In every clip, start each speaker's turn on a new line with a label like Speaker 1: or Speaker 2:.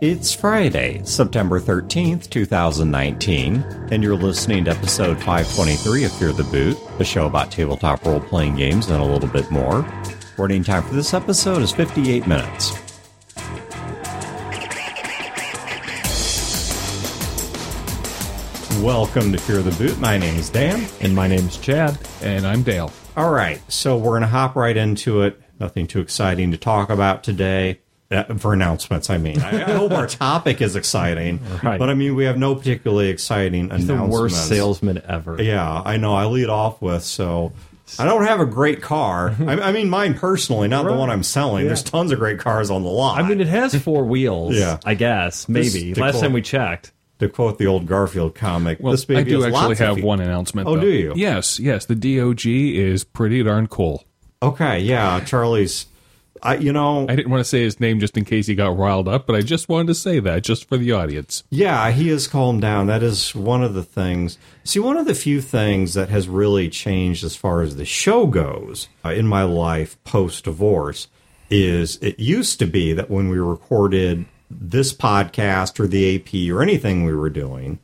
Speaker 1: It's Friday, September 13th, 2019, and you're listening to episode 523 of Fear the Boot, a show about tabletop role playing games and a little bit more. Running time for this episode is 58 minutes. Welcome to Fear the Boot. My name is Dan.
Speaker 2: And my name's Chad.
Speaker 3: And I'm Dale.
Speaker 1: All right, so we're going to hop right into it. Nothing too exciting to talk about today. Uh, for announcements, I mean. I, I hope our topic is exciting.
Speaker 2: Right.
Speaker 1: But I mean, we have no particularly exciting
Speaker 2: the
Speaker 1: announcements.
Speaker 2: The worst salesman ever.
Speaker 1: Yeah, I know. I lead off with so. I don't have a great car. I, I mean, mine personally, not the one I'm selling. There's tons of great cars on the lot.
Speaker 2: I mean, it has four wheels.
Speaker 1: Yeah.
Speaker 2: I guess maybe.
Speaker 1: This-
Speaker 2: Last
Speaker 1: quote-
Speaker 2: time we checked.
Speaker 1: to quote the old Garfield comic,
Speaker 3: Well,
Speaker 1: this baby
Speaker 3: I do
Speaker 1: has
Speaker 3: actually
Speaker 1: lots
Speaker 3: have
Speaker 1: feet.
Speaker 3: one announcement.
Speaker 1: Oh,
Speaker 3: though.
Speaker 1: do you?
Speaker 3: Yes, yes. The DOG is pretty darn cool.
Speaker 1: Okay, yeah, Charlie's. I, you know,
Speaker 3: I didn't want to say his name just in case he got riled up, but I just wanted to say that just for the audience.
Speaker 1: Yeah, he has calmed down. That is one of the things. See, one of the few things that has really changed as far as the show goes uh, in my life post divorce is it used to be that when we recorded this podcast or the AP or anything we were doing,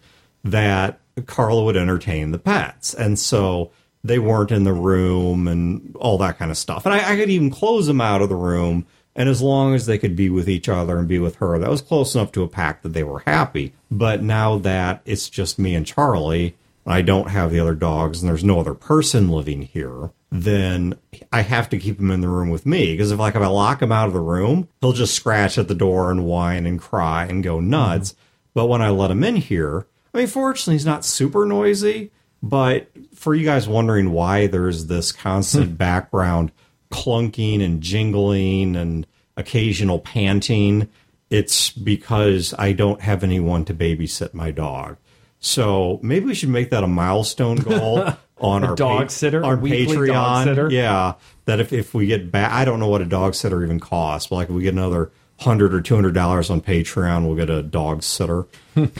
Speaker 1: that Carla would entertain the pets. And so they weren't in the room and all that kind of stuff. And I, I could even close them out of the room. And as long as they could be with each other and be with her, that was close enough to a pact that they were happy. But now that it's just me and Charlie, and I don't have the other dogs, and there's no other person living here, then I have to keep him in the room with me. Because if like if I lock him out of the room, he'll just scratch at the door and whine and cry and go nuts. But when I let him in here, I mean, fortunately, he's not super noisy. But for you guys wondering why there's this constant hmm. background clunking and jingling and occasional panting, it's because I don't have anyone to babysit my dog. So maybe we should make that a milestone goal on our
Speaker 2: dog sitter?
Speaker 1: on Patreon.
Speaker 2: dog sitter?
Speaker 1: Yeah, that if, if we get back, I don't know what a dog sitter even costs, but like if we get another hundred or two hundred dollars on Patreon, we'll get a dog sitter.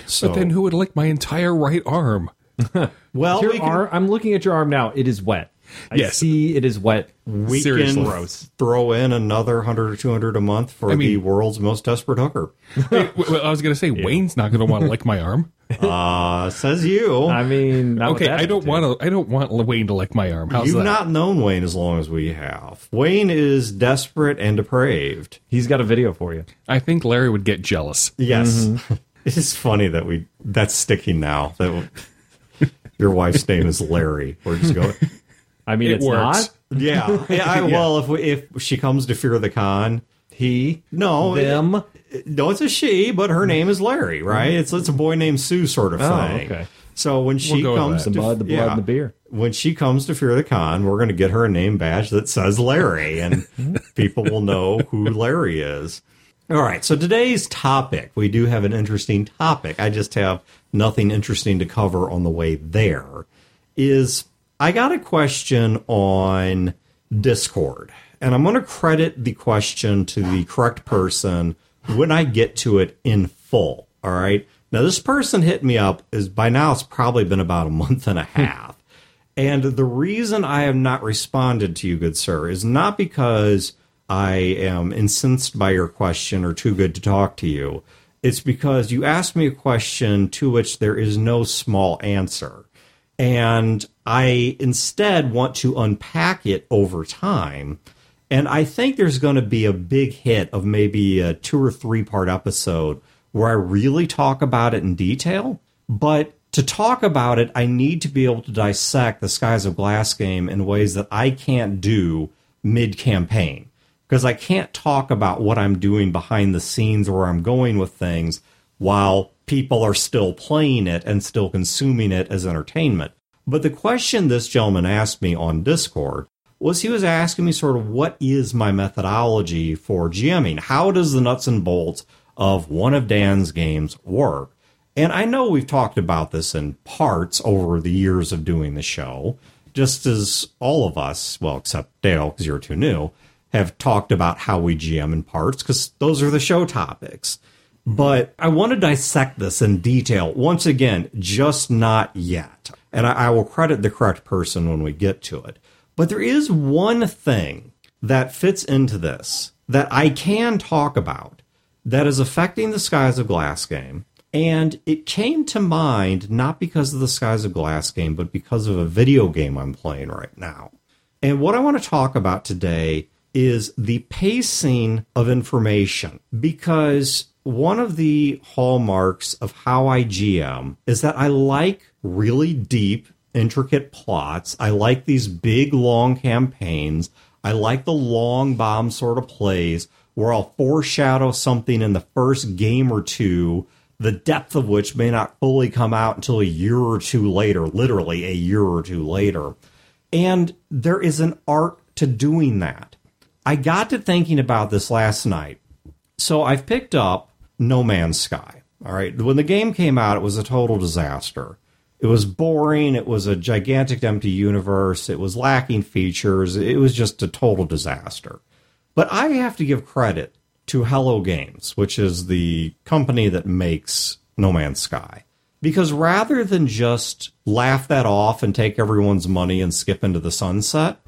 Speaker 1: so
Speaker 3: But then who would lick my entire right arm?
Speaker 1: well,
Speaker 2: Your
Speaker 1: we can,
Speaker 2: arm, I'm looking at your arm now. It is wet. I
Speaker 3: Yes.
Speaker 2: see it is wet.
Speaker 1: we
Speaker 3: seriously.
Speaker 1: can
Speaker 2: Gross.
Speaker 1: throw in another hundred or two hundred a month for the
Speaker 3: mean-
Speaker 1: world's most desperate hooker.
Speaker 3: Hey, well, I was going to say Wayne's not going to want to lick my arm.
Speaker 1: Uh, says you.
Speaker 2: I mean, not
Speaker 3: Okay, I don't want to. I don't want Wayne to lick my arm. How's
Speaker 1: You've
Speaker 3: that?
Speaker 1: not known Wayne as long as we have. Wayne is desperate and depraved.
Speaker 2: He's got a video for you.
Speaker 3: I think Larry would get jealous.
Speaker 1: Yes. It is funny that we that's sticking now. That your wife's name is Larry. We're just going.
Speaker 2: I mean,
Speaker 3: It
Speaker 2: it's
Speaker 3: works.
Speaker 2: not.
Speaker 1: Yeah. yeah I, Well, if we, if she comes to Fear the Con,
Speaker 2: He,
Speaker 1: no,
Speaker 2: them.
Speaker 1: it- no, it's a she, but her name is Larry, right? Mm-hmm. It's it's a boy named Sue sort of
Speaker 2: Oh,
Speaker 1: thing.
Speaker 2: okay.
Speaker 1: So when she
Speaker 3: go with
Speaker 1: comes to
Speaker 2: The mud, the blood,
Speaker 1: yeah,
Speaker 2: and the beer.
Speaker 1: when she comes to Fear the Con, we're going to get her a name badge that says Larry, and people will know who Larry is. All right, so today's topic, we do have an interesting topic. I just have nothing interesting to cover on the way there. Is I got a question on Discord, and I'm going to credit the question to the correct person when I get to it in full. All right. Now, this person hit me up is by now it's probably been about a month and a hmm. half. And the reason I have not responded to you, good sir, is not because I am incensed by your question or too good to talk to you. It's because you asked me a question to which there is no small answer. And I instead want to unpack it over time. And I think there's going to be a big hit of maybe a two or three part episode where I really talk about it in detail. But to talk about it, I need to be able to dissect the Skies of Glass game in ways that I can't do mid campaign. Because I can't talk about what I'm doing behind the scenes or where I'm going with things while people are still playing it and still consuming it as entertainment. But the question this gentleman asked me on Discord was he was asking me sort of what is my methodology for GMing? How does the nuts and bolts of one of Dan's games work? And I know we've talked about this in parts over the years of doing the show, just as all of us, well, except Dale, because you're too new, have talked about how we GM in parts, because those are the show topics. But I want to dissect this in detail. Once again, just not yet. And I, I will credit the correct person when we get to it. But there is one thing that fits into this that I can talk about that is affecting the Skies of Glass game. And it came to mind not because of the Skies of Glass game, but because of a video game I'm playing right now. And what I want to talk about today is the pacing of information because one of the hallmarks of how I GM is that I like really deep, intricate plots. I like these big, long campaigns. I like the long bomb sort of plays where I'll foreshadow something in the first game or two, the depth of which may not fully come out until a year or two later, literally a year or two later. And there is an art to doing that. I got to thinking about this last night. So I've picked up No Man's Sky. All right. When the game came out, it was a total disaster. It was boring. It was a gigantic empty universe. It was lacking features. It was just a total disaster. But I have to give credit to Hello Games, which is the company that makes No Man's Sky. Because rather than just laugh that off and take everyone's money and skip into the sunset,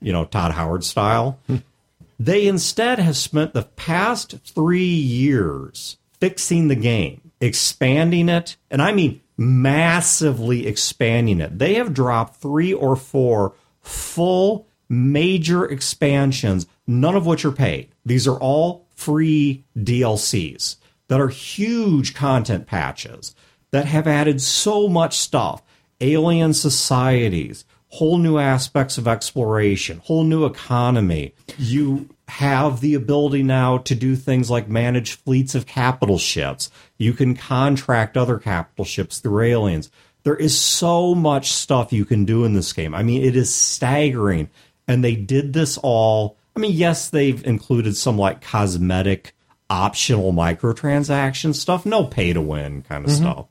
Speaker 1: you know, Todd Howard style, they instead have spent the past three years fixing the game, expanding it, and I mean massively expanding it. They have dropped three or four full major expansions, none of which are paid. These are all free DLCs that are huge content patches that have added so much stuff alien societies, whole new aspects of exploration, whole new economy. You have the ability now to do things like manage fleets of capital ships. You can contract other capital ships through aliens. There is so much stuff you can do in this game. I mean, it is staggering. And they did this all. I mean, yes, they've included some like cosmetic, optional microtransaction stuff, no pay to win kind of mm-hmm. stuff.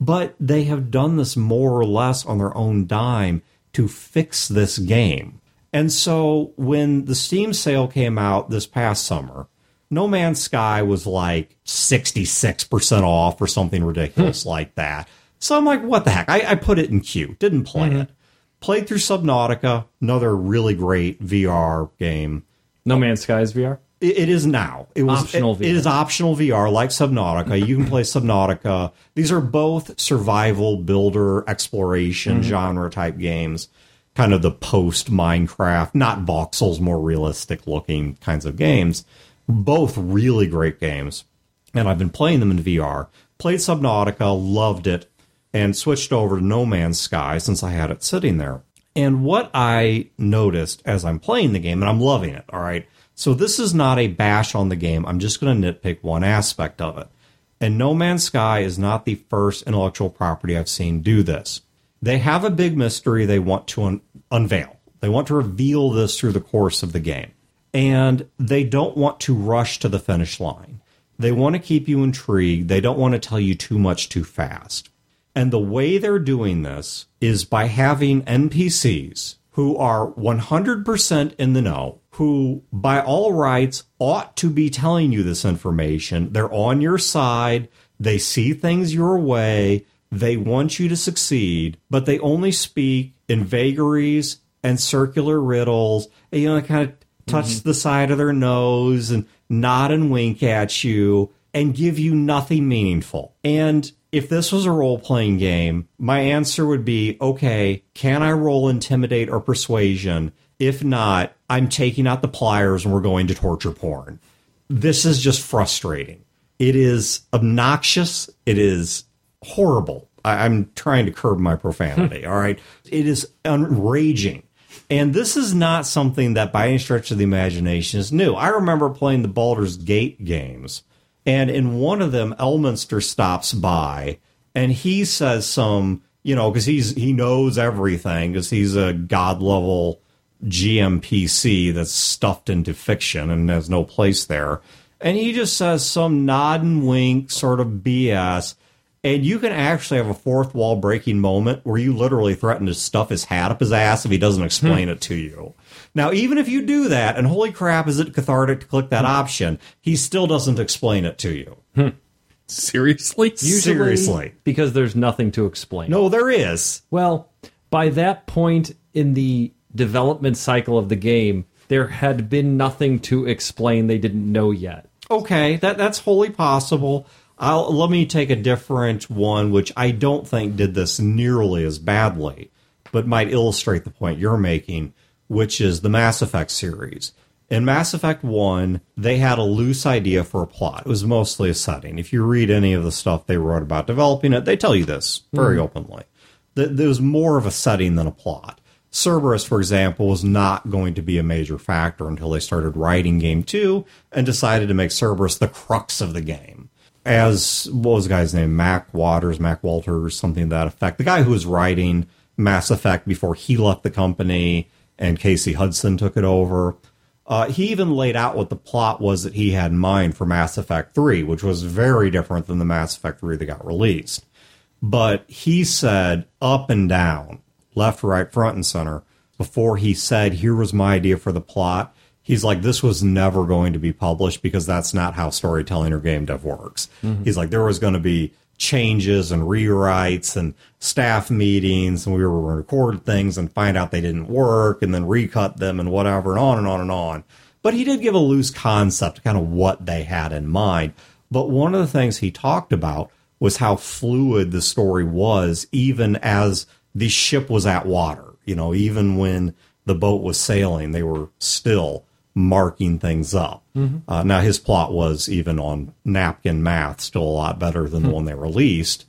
Speaker 1: But they have done this more or less on their own dime to fix this game. And so when the Steam sale came out this past summer, No Man's Sky was like 66% off or something ridiculous hmm. like that. So I'm like, what the heck? I, I put it in queue, didn't play mm-hmm. it. Played through Subnautica, another really great VR game.
Speaker 2: No Man's Sky is VR.
Speaker 1: It, is now. It was
Speaker 2: Optional
Speaker 1: it- is optional VR, like Subnautica. You can play Subnautica. These are both survival builder exploration mm-hmm. genre type games. Kind of the post Minecraft, not voxels, more realistic looking kinds of games. Both really great games, and I've been playing them in VR. Played Subnautica, loved it, and switched over to No Man's Sky since I had it sitting there. And what I noticed as I'm playing the game, and I'm loving it, all right. So this is not a bash on the game. I'm just going to nitpick one aspect of it. And No Man's Sky is not the first intellectual property I've seen do this. They have a big mystery they want to un- unveil. They want to reveal this through the course of the game. And they don't want to rush to the finish line. They want to keep you intrigued. They don't want to tell you too much too fast. And the way they're doing this is by having NPCs who are 100% in the know, who by all rights ought to be telling you this information. They're on your side. They see things your way. They want you to succeed, but they only speak in vagaries and circular riddles. And, you know, kind of touch mm-hmm. the side of their nose and nod and wink at you and give you nothing meaningful. And if this was a role playing game, my answer would be okay, can I roll intimidate or persuasion? If not, I'm taking out the pliers and we're going to torture porn. This is just frustrating. It is obnoxious. It is horrible. I, I'm trying to curb my profanity, all right? It is enraging. And this is not something that by any stretch of the imagination is new. I remember playing the Baldur's Gate games, and in one of them, Elminster stops by and he says some, you know, because he's he knows everything because he's a god level GMPC that's stuffed into fiction and has no place there. And he just says some nod and wink sort of BS. And you can actually have a fourth wall breaking moment where you literally threaten to stuff his hat up his ass if he doesn't explain hmm. it to you. Now, even if you do that, and holy crap, is it cathartic to click that hmm. option, he still doesn't explain it to you. Hmm.
Speaker 3: Seriously?
Speaker 2: Usually,
Speaker 1: Seriously.
Speaker 2: because there's nothing to explain.
Speaker 1: No, there is.
Speaker 2: Well, by that point in the development cycle of the game, there had been nothing to explain they didn't know yet.
Speaker 1: Okay, that that's wholly possible. I'll, let me take a different one, which I don't think did this nearly as badly, but might illustrate the point you're making, which is the Mass Effect series. In Mass Effect 1, they had a loose idea for a plot. It was mostly a setting. If you read any of the stuff they wrote about developing it, they tell you this very mm-hmm. openly. That there was more of a setting than a plot. Cerberus, for example, was not going to be a major factor until they started writing Game 2 and decided to make Cerberus the crux of the game. As, what was the guy's name? Mac Waters, Mac Walters, something to that effect. The guy who was writing Mass Effect before he left the company and Casey Hudson took it over. Uh, he even laid out what the plot was that he had in mind for Mass Effect 3, which was very different than the Mass Effect 3 that got released. But he said up and down, left, right, front, and center, before he said, here was my idea for the plot. He's like, this was never going to be published because that's not how storytelling or game dev works. Mm-hmm. He's like, there was going to be changes and rewrites and staff meetings and we were going to record things and find out they didn't work and then recut them and whatever and on and on and on. But he did give a loose concept, kind of what they had in mind. But one of the things he talked about was how fluid the story was, even as the ship was at water. You know, even when the boat was sailing, they were still marking things up. Uh, now, his plot was even on napkin math, still a lot better than the one they released,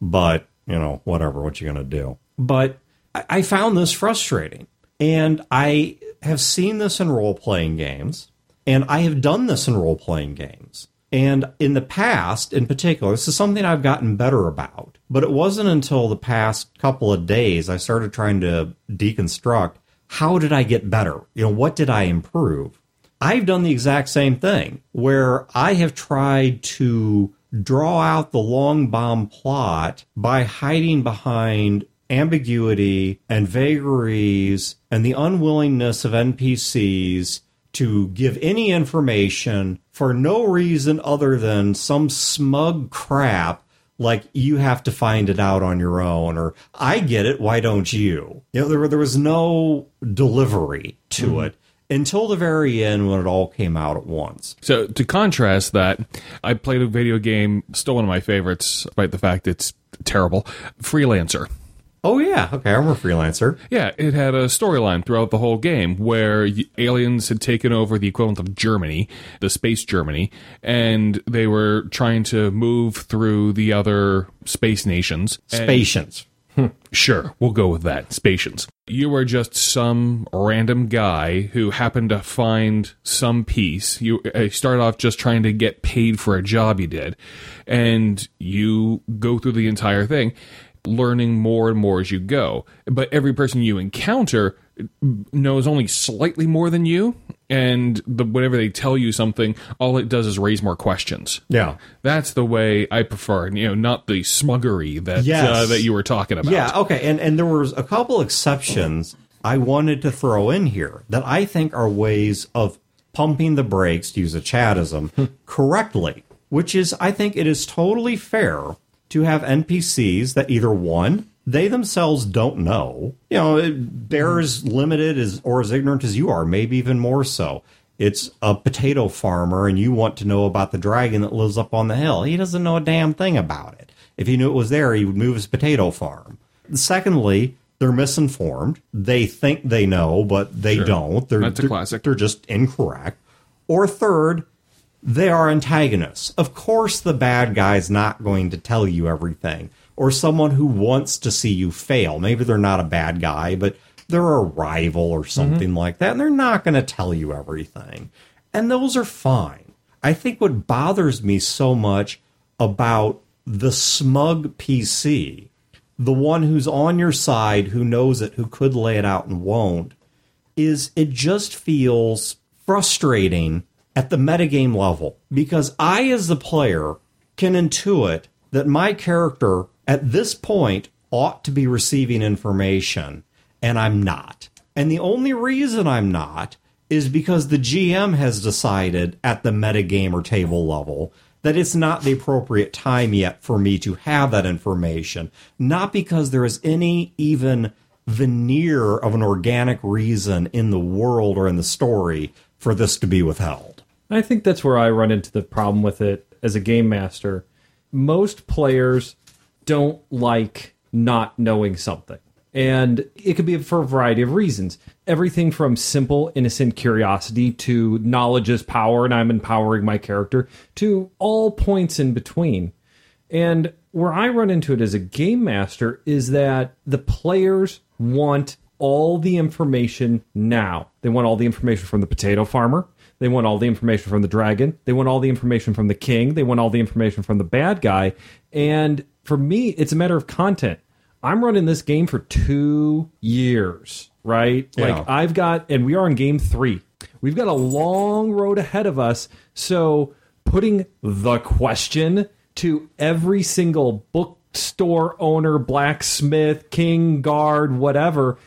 Speaker 1: but, you know, whatever, what you are going to do. But I I found this frustrating. And I have seen this in role playing games, and I have done this in role playing games. And in the past, in particular, this is something I've gotten better about. But it wasn't until the past couple of days I started trying to deconstruct how did I get better? You know, what did I improve? I've done the exact same thing where I have tried to draw out the long bomb plot by hiding behind ambiguity and vagaries and the unwillingness of NPCs to give any information for no reason other than some smug crap like you have to find it out on your own or I get it, why don't you? You know, there, there was no delivery to mm-hmm. it until the very end when it all came out at once.
Speaker 3: So to contrast that, I played a video game, still one of my favorites, despite the fact it's terrible. Freelancer.
Speaker 1: Oh yeah, okay, I'm a freelancer.
Speaker 3: Yeah, it had a storyline throughout the whole game where aliens had taken over the equivalent of Germany, the space Germany, and they were trying to move through the other space nations. And-
Speaker 1: Patience.
Speaker 3: Sure, we'll go with that. Spacians. You were just some random guy who happened to find some piece. You uh, started off just trying to get paid for a job you did, and you go through the entire thing, learning more and more as you go. But every person you encounter knows only slightly more than you, and the, whenever they tell you something, all it does is raise more questions.
Speaker 1: Yeah.
Speaker 3: That's the way I prefer, you know, not the smuggery that
Speaker 1: Yes.
Speaker 3: uh, that you were talking about.
Speaker 1: Yeah, okay. And and there was a couple exceptions I wanted to throw in here that I think are ways of pumping the brakes, to use a Chadism, correctly. Which is I think it is totally fair to have NPCs that either one, they themselves don't know. You know, they're mm-hmm. as limited as or as ignorant as you are, maybe even more so. It's a potato farmer and you want to know about the dragon that lives up on the hill. He doesn't know a damn thing about it. If he knew it was there, he would move his potato farm. Secondly, they're misinformed. They think they know, but they
Speaker 3: Sure.
Speaker 1: don't. They're,
Speaker 3: That's a classic.
Speaker 1: They're just incorrect. Or third, they are antagonists. Of course, the bad guy's not going to tell you everything. Or someone who wants to see you fail. Maybe they're not a bad guy, but they're a rival or mm-hmm. something like that, and they're not going to tell you everything. And those are fine. I think what bothers me so much about the smug PC, the one who's on your side, who knows it, who could lay it out and won't, is it just feels frustrating at the metagame level because I, as the player, can intuit that my character at this point ought to be receiving information and I'm not. And the only reason I'm not is because the GM has decided at the metagamer table level that it's not the appropriate time yet for me to have that information, not because there is any even veneer of an organic reason in the world or in the story for this to be withheld.
Speaker 2: I think that's where I run into the problem with it as a game master. Most players don't like not knowing something. And it could be for a variety of reasons. Everything from simple, innocent curiosity to knowledge is power and I'm empowering my character to all points in between. And where I run into it as a game master is that the players want all the information now. They want all the information from the potato farmer. They want all the information from the dragon. They want all the information from the king. They want all the information from the bad guy. And for me, it's a matter of content. I'm running this game for two years, right?
Speaker 1: Yeah.
Speaker 2: Like I've got, and we are in game three. We've got a long road ahead of us. So putting the question to every single bookstore owner, blacksmith, king, guard, whatever.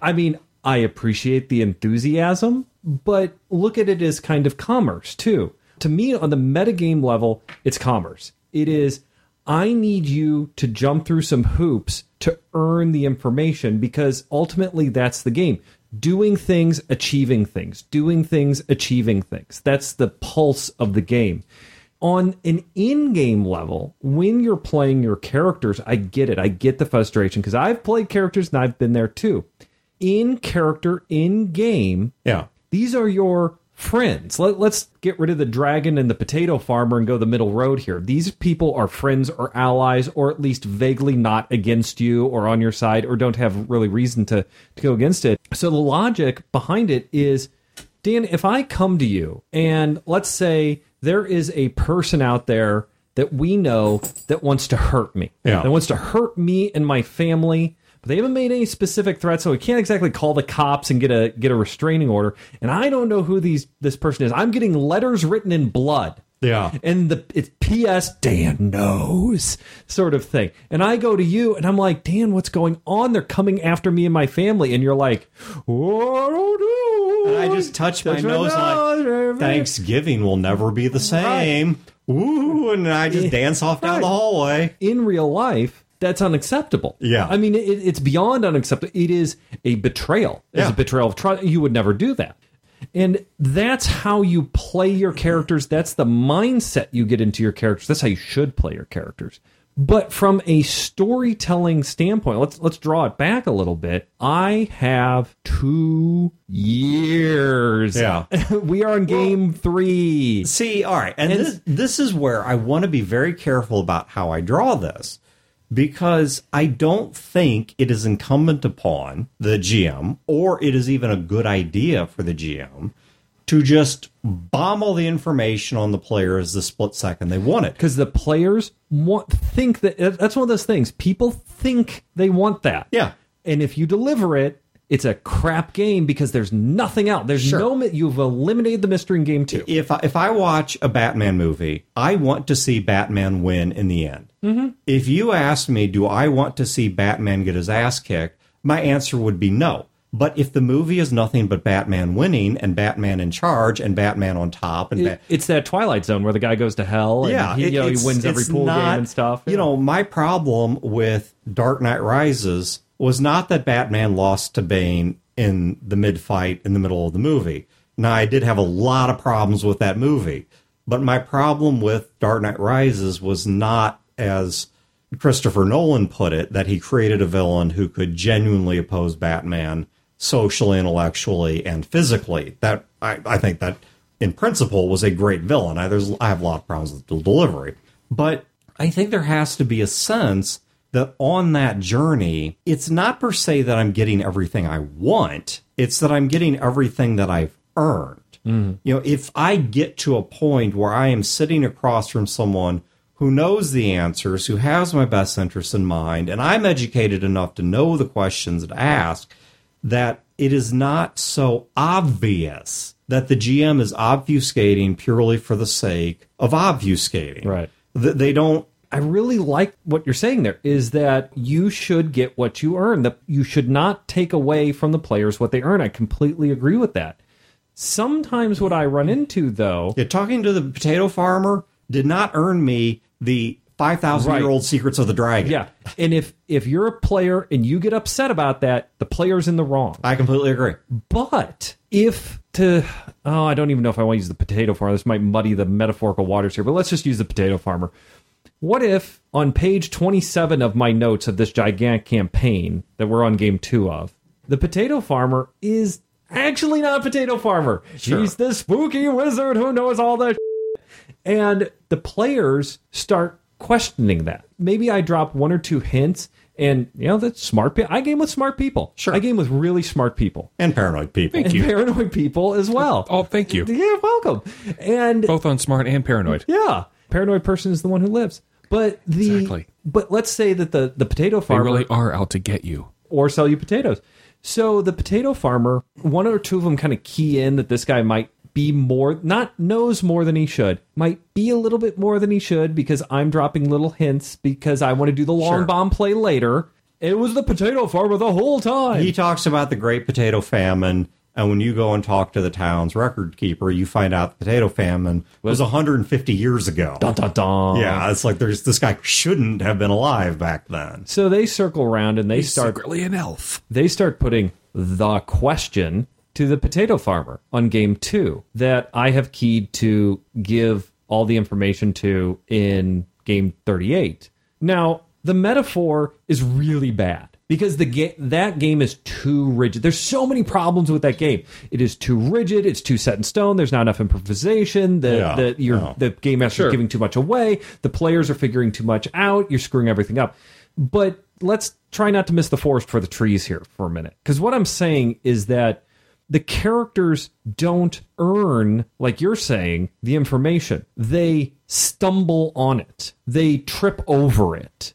Speaker 2: I mean, I appreciate the enthusiasm, but look at it as kind of commerce too. To me, on the metagame level, it's commerce. It is, I need you to jump through some hoops to earn the information because ultimately that's the game. Doing things, achieving things, doing things, achieving things. That's the pulse of the game on an in-game level when you're playing your characters i get it i get the frustration because i've played characters and i've been there too in character in game
Speaker 1: Yeah.
Speaker 2: these are your friends Let, let's get rid of the dragon and the potato farmer and go the middle road here these people are friends or allies or at least vaguely not against you or on your side or don't have really reason to, to go against it so the logic behind it is Dan, if I come to you and let's say there is a person out there that we know that wants to hurt me,
Speaker 1: Yeah.
Speaker 2: that wants to hurt me and my family, but they haven't made any specific threats, so we can't exactly call the cops and get a get a restraining order. And I don't know who these this person is. I'm getting letters written in blood.
Speaker 1: Yeah.
Speaker 2: And the it's P.S. Dan knows sort of thing. And I go to you and I'm like, Dan, what's going on? They're coming after me and my family. And you're like, oh, I don't.
Speaker 1: And I just touch my
Speaker 2: Touch
Speaker 1: nose
Speaker 2: nose.
Speaker 1: like Thanksgiving will never be the same. Ooh, and I just dance off down the hallway.
Speaker 2: in real life, that's unacceptable.
Speaker 1: Yeah.
Speaker 2: I mean, it, it's beyond unacceptable. It is a betrayal. It's
Speaker 1: Yeah.
Speaker 2: a betrayal of trust. You would never do that. And that's how you play your characters. That's the mindset you get into your characters. That's how you should play your characters. But from a storytelling standpoint, let's let's draw it back a little bit. I have two years.
Speaker 1: Yeah.
Speaker 2: we are in game three.
Speaker 1: See, all right, and, this this is where I want to be very careful about how I draw this because I don't think it is incumbent upon the GM or it is even a good idea for the GM to just bomb all the information on the players the split second they want it.
Speaker 2: because the players want think that that's one of those things people think they want that
Speaker 1: Yeah.
Speaker 2: and if you deliver it it's a crap game because there's nothing out there's
Speaker 1: Sure.
Speaker 2: no you've eliminated the mystery in game two
Speaker 1: if I, if I watch a Batman movie, I want to see Batman win in the end. Mm-hmm. If you ask me, do I want to see Batman get his ass kicked? My answer would be no. But if the movie is nothing but Batman winning and Batman in charge and Batman on top and
Speaker 2: It-
Speaker 1: Bat-
Speaker 2: it's that twilight zone where the guy goes to hell and
Speaker 1: yeah,
Speaker 2: he,
Speaker 1: it-
Speaker 2: you know, he wins every pool
Speaker 1: not-
Speaker 2: game and stuff
Speaker 1: You know, my problem with Dark Knight Rises was not that Batman lost to Bane in the mid fight in the middle of the movie. Now, I did have a lot of problems with that movie, but my problem with Dark Knight Rises was not as Christopher Nolan put it that he created a villain who could genuinely oppose Batman socially, intellectually, and physically. That I, I think that in principle was a great villain. I, I have a lot of problems with the delivery, but I think there has to be a sense that on that journey, it's not per se that I'm getting everything I want. It's that I'm getting everything that I've earned. Mm-hmm. You know, if I get to a point where I am sitting across from someone who knows the answers, who has my best interests in mind, and I'm educated enough to know the questions to ask, that it is not so obvious that the GM is obfuscating purely for the sake of obfuscating.
Speaker 2: Right.
Speaker 1: Th- They don't.
Speaker 2: I really like what you're saying there is that you should get what you earn. That you should not take away from the players what they earn. I completely agree with that. Sometimes what I run into though
Speaker 1: Yeah, talking to the potato farmer did not earn me the five thousand year old secrets of the dragon.
Speaker 2: Yeah. And if if you're a player and you get upset about that, the player's in the wrong.
Speaker 1: I completely agree.
Speaker 2: But if to oh, I don't even know if I want to use the potato farmer. This might muddy the metaphorical waters here, but let's just use the potato farmer. What if on page 27 of my notes of this gigantic campaign that we're on game 2 of, the potato farmer is actually not a potato farmer.
Speaker 1: Sure.
Speaker 2: He's the spooky wizard who knows all the and the players start questioning that. Maybe I drop one or two hints, and you know that's smart. Pe- I game with smart people.
Speaker 1: Sure.
Speaker 2: I game with really smart people
Speaker 1: And paranoid people.
Speaker 2: Thank and paranoid people as well.
Speaker 3: Oh, thank you.
Speaker 2: Yeah, welcome. And
Speaker 3: Both on smart and paranoid.
Speaker 2: yeah, paranoid person is the one who lives. But the
Speaker 3: Exactly.
Speaker 2: but let's say that the the potato farmer They
Speaker 3: really are out to get you.
Speaker 2: or sell you potatoes. So the potato farmer, one or two of them kind of key in that this guy might be more, not knows more than he should, might be a little bit more than he should because I'm dropping little hints because I want to do the long
Speaker 1: Sure.
Speaker 2: bomb play later. It was the potato farmer the whole time.
Speaker 1: He talks about the Great Potato Famine, and when you go and talk to the town's record keeper, you find out the potato famine was 150 years ago.
Speaker 2: dun, dun, dun.
Speaker 1: Yeah, it's like there's this guy shouldn't have been alive back then.
Speaker 2: So they circle around and they start
Speaker 3: Secretly an elf.
Speaker 2: they start putting the question to the potato farmer on game two that I have keyed to give all the information to in game 38. Now, the metaphor is really bad because the ga- that game is too rigid. There's so many problems with that game. It is too rigid. It's too set in stone. There's not enough improvisation. The
Speaker 1: Yeah,
Speaker 2: the you're,
Speaker 1: no.
Speaker 2: the game master
Speaker 3: Sure.
Speaker 2: giving too much away. The players are figuring too much out. You're screwing everything up. But let's try not to miss the forest for the trees here for a minute. Because what I'm saying is that the characters don't earn, like you're saying, the information. They stumble on it, they trip over it.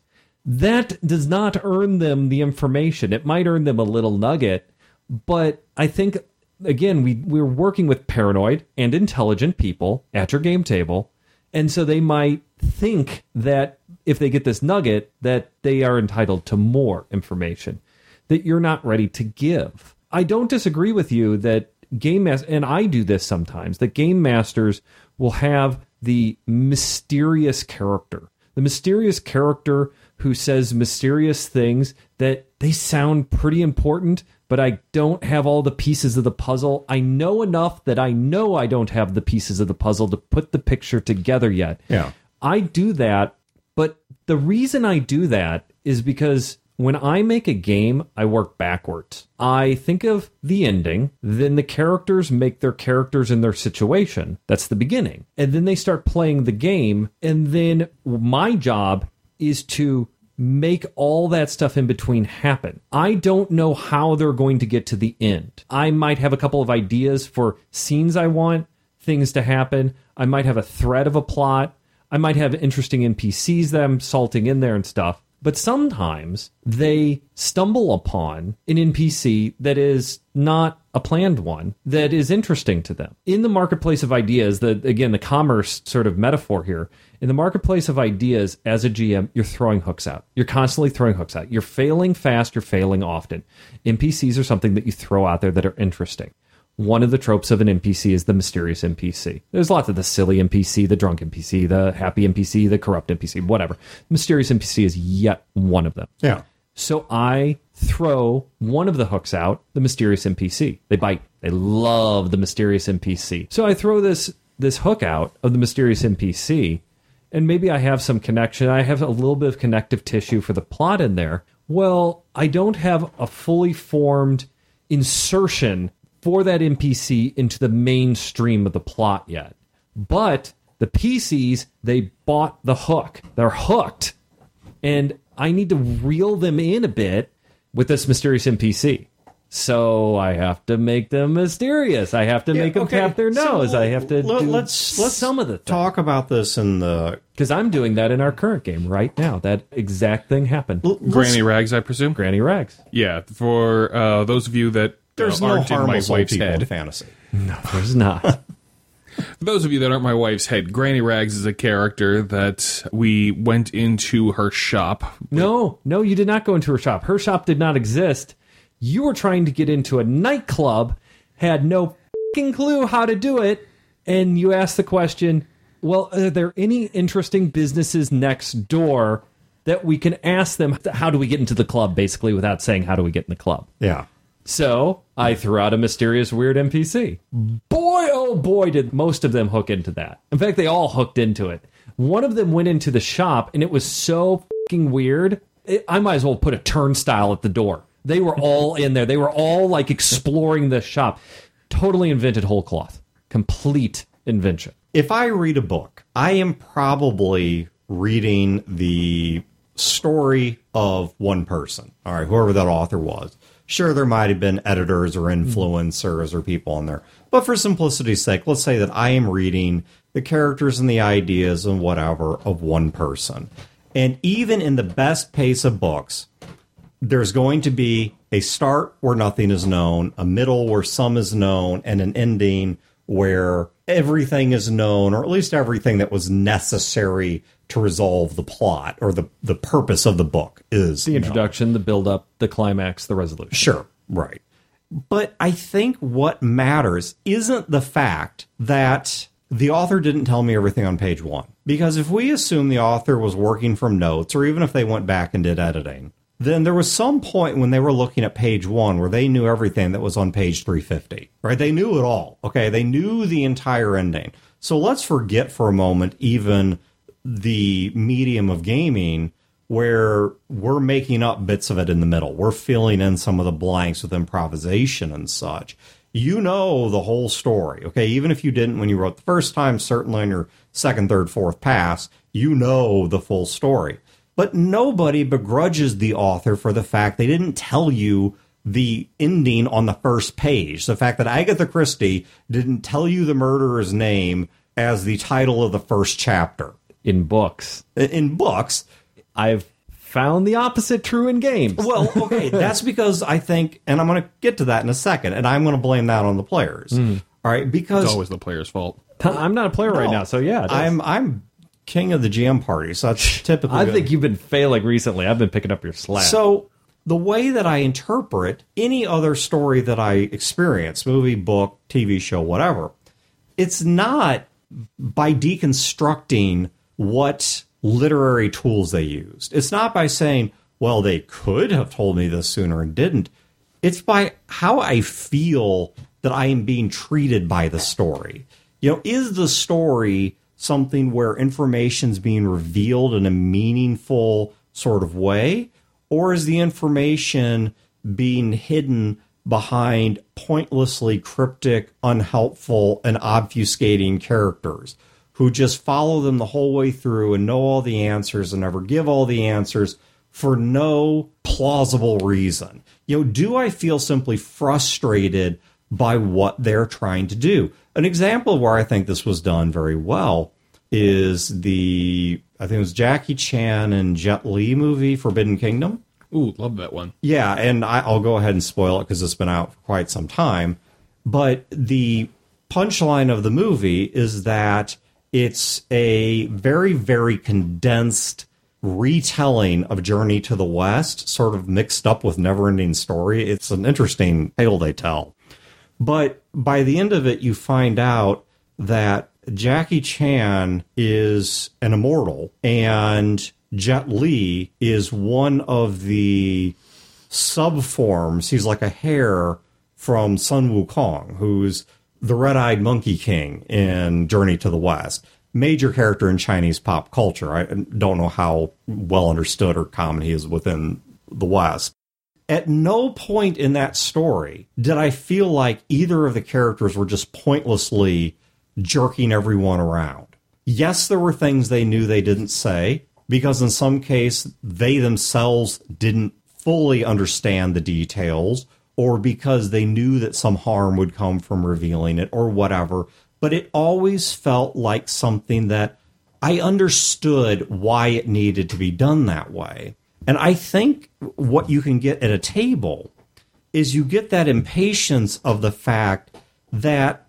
Speaker 2: That does not earn them the information. It might earn them a little nugget, but I think again we we're working with paranoid and intelligent people at your game table and so they might think that if they get this nugget that they are entitled to more information that you're not ready to give i don't disagree with you that game mas- and i do this sometimes that game masters will have the mysterious character the mysterious character who says mysterious things that they sound pretty important, but I don't have all the pieces of the puzzle. I know enough that I know I don't have the pieces of the puzzle to put the picture together yet.
Speaker 1: Yeah.
Speaker 2: I do that, but the reason I do that is because when I make a game, I work backwards. I think of the ending, then the characters make their characters in their situation. That's the beginning. And then they start playing the game, and then my job is to make all that stuff in between happen. I don't know how they're going to get to the end. I might have a couple of ideas for scenes I want things to happen. I might have a thread of a plot. I might have interesting NPCs that I'm salting in there and stuff. But sometimes they stumble upon an NPC that is not a planned one that is interesting to them. In the marketplace of ideas, the again the commerce sort of metaphor here, in the marketplace of ideas as a GM, you're throwing hooks out. You're constantly throwing hooks out. You're failing fast, you're failing often. NPCs are something that you throw out there that are interesting one of the tropes of an NPC is the mysterious NPC. There's lots of the silly NPC, the drunk NPC, the happy NPC, the corrupt NPC, whatever. Mysterious NPC is yet one of them.
Speaker 1: Yeah.
Speaker 2: So I throw one of the hooks out, the mysterious NPC. They bite. They love the mysterious NPC. So I throw this this hook out of the mysterious NPC, and maybe I have some connection. I have a little bit of connective tissue for the plot in there. Well, I don't have a fully formed insertion for that NPC into the mainstream of the plot yet. But the PCs, they bought the hook. They're hooked. And I need to reel them in a bit with this mysterious NPC. So I have to make them mysterious. I have to make them tap their
Speaker 1: So
Speaker 2: nose. I have to
Speaker 1: let,
Speaker 2: do
Speaker 1: let's let's
Speaker 2: some of the
Speaker 1: talk about this in the
Speaker 2: because I'm doing that in our current game right now. That exact thing happened.
Speaker 3: Granny Rags, I presume.
Speaker 2: Granny Rags.
Speaker 3: Yeah, for uh, those of you that
Speaker 1: There's
Speaker 3: uh,
Speaker 1: no
Speaker 3: aren't in my wife's
Speaker 1: people in
Speaker 3: head,
Speaker 1: fantasy.
Speaker 2: No, there's not.
Speaker 3: For those of you that aren't my wife's head, Granny Rags is a character that we went into her shop.
Speaker 2: No, no, you did not go into her shop. Her shop did not exist. You were trying to get into a nightclub, had no fucking clue how to do it, and you asked the question, Well, are there any interesting businesses next door that we can ask them, how do we get into the club, basically, without saying, how do we get in the club?
Speaker 1: Yeah.
Speaker 2: So I threw out a mysterious, weird NPC. Boy, oh boy, did most of them hook into that. In fact, they all hooked into it. One of them went into the shop, and it was so fucking weird. It, I might as well put a turnstile at the door. They were all in there. They were all like exploring the shop. Totally invented whole cloth. Complete invention.
Speaker 1: If I read a book, I am probably reading the story of one person. All right, whoever that author was. Sure, there might have been editors or hmm. influencers or people in there. But for simplicity's sake, let's say that I am reading the characters and the ideas and whatever of one person. And even in the best pace of books, there's going to be a start where nothing is known, a middle where some is known, and an ending where everything is known, or at least everything that was necessary to resolve the plot or the, the purpose of the book is
Speaker 2: The introduction, the build up, the climax, the resolution.
Speaker 1: Sure, right. But I think what matters isn't the fact that the author didn't tell me everything on page one. Because if we assume the author was working from notes, or even if they went back and did editing, then there was some point when they were looking at page one where they knew everything that was on page 350, right? They knew it all. Okay. They knew the entire ending. So let's forget for a moment even the medium of gaming where we're making up bits of it in the middle. We're filling in some of the blanks with improvisation and such. You know the whole story, okay? Even if you didn't when you wrote the first time, certainly on your second, third, fourth pass, you know the full story. But nobody begrudges the author for the fact they didn't tell you the ending on the first page. The fact that Agatha Christie didn't tell you the murderer's name as the title of the first chapter.
Speaker 2: In books,
Speaker 1: In books,
Speaker 2: I've found the opposite true in games.
Speaker 1: Well, okay, that's because I think, and I'm going to get to that in a second, and I'm going to blame that on the players. Hmm. All right, because
Speaker 3: It's always the player's fault.
Speaker 2: I'm not a player right now, so yeah.
Speaker 1: I'm I'm king of the GM party, so that's typically.
Speaker 2: I
Speaker 1: good.
Speaker 2: think you've been failing recently. I've been picking up your slack.
Speaker 1: So the way that I interpret any other story that I experience, movie, book, TV show, whatever, it's not by deconstructing what literary tools they used. It's not by saying, well, they could have told me this sooner and didn't. It's by how I feel that I am being treated by the story. You know, is the story something where information's being revealed in a meaningful sort of way? Or is the information being hidden behind pointlessly cryptic, unhelpful, and obfuscating characters who just follow them the whole way through and know all the answers and never give all the answers for no plausible reason? You know, do I feel simply frustrated by what they're trying to do? An example of where I think this was done very well is the I think it was Jackie Chan and Jet Li movie Forbidden Kingdom.
Speaker 3: Ooh, love that one.
Speaker 1: Yeah, and I, I'll go ahead and spoil it because it's been out for quite some time. But the punchline of the movie is that it's a very, very condensed retelling of Journey to the West, sort of mixed up with Neverending Story. It's an interesting tale they tell. But by the end of it, you find out that Jackie Chan is an immortal and Jet Li is one of the subforms. He's like a hair from Sun Wukong, who's the red eyed monkey king in Journey to the West. Major character in Chinese pop culture. I don't know how well understood or common he is within the West. At no point in that story did I feel like either of the characters were just pointlessly jerking everyone around. Yes, there were things they knew they didn't say because in some case they themselves didn't fully understand the details or because they knew that some harm would come from revealing it or whatever. But it always felt like something that I understood why it needed to be done that way. And I think what you can get at a table is you get that impatience of the fact that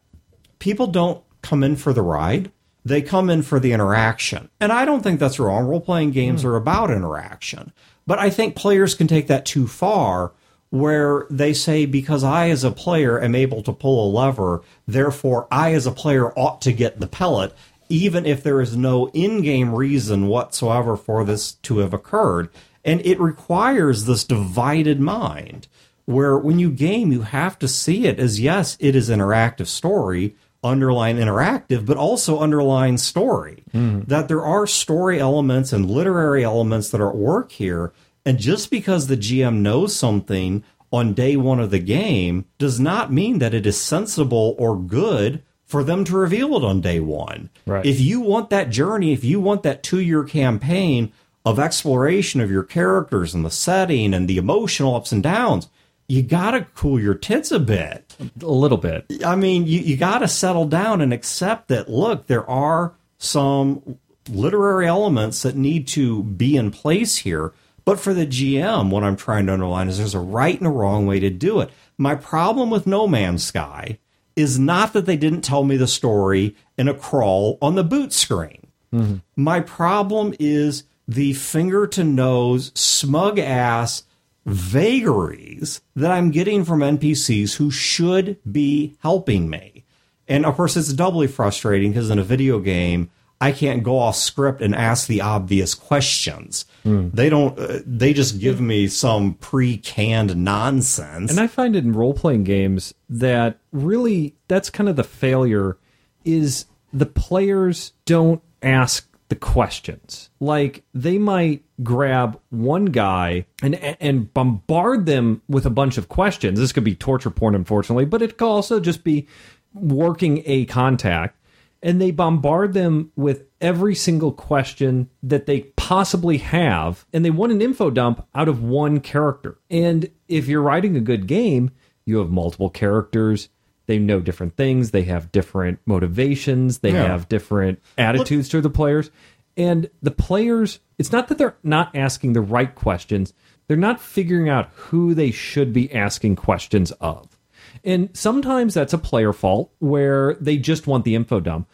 Speaker 1: people don't come in for the ride. They come in for the interaction. And I don't think that's wrong. Role playing games hmm. are about interaction. But I think players can take that too far where they say, because I as a player am able to pull a lever, therefore I as a player ought to get the pellet. even if there is no in game reason whatsoever for this to have occurred. And it requires this divided mind where when you game, you have to see it as yes, it is interactive story, underline interactive, but also underline story. Hmm. That there are story elements and literary elements that are at work here. And just because the GM knows something on day one of the game does not mean that it is sensible or good for them to reveal it on day one.
Speaker 2: Right.
Speaker 1: If you want that journey, if you want that two year campaign of exploration of your characters and the setting and the emotional ups and downs, you got to cool your tits a bit.
Speaker 2: A little bit.
Speaker 1: I mean, you, you got to settle down and accept that, look, there are some literary elements that need to be in place here. But for the GM, what I'm trying to underline is there's a right and a wrong way to do it. My problem with No Man's Sky is not that they didn't tell me the story in a crawl on the boot screen. Mm-hmm. My problem is the finger to nose, smug ass vagaries that I'm getting from NPCs who should be helping me. And of course, it's doubly frustrating because in a video game, I can't go off script and ask the obvious questions. They don't, uh, they just give me some pre canned nonsense.
Speaker 2: And I find it in role playing games that really that's kind of the failure is the players don't ask the questions. Like they might grab one guy and and bombard them with a bunch of questions. This could be torture porn unfortunately, but it could also just be working a contact and they bombard them with every single question that they possibly have and they want an info dump out of one character. And if you're writing a good game you have multiple characters. They know different things. They have different motivations. They
Speaker 1: Yeah.
Speaker 2: have different attitudes to the players. And the players it's not that they're not asking the right questions. They're not figuring out who they should be asking questions of and sometimes that's a player fault where they just want the info dump.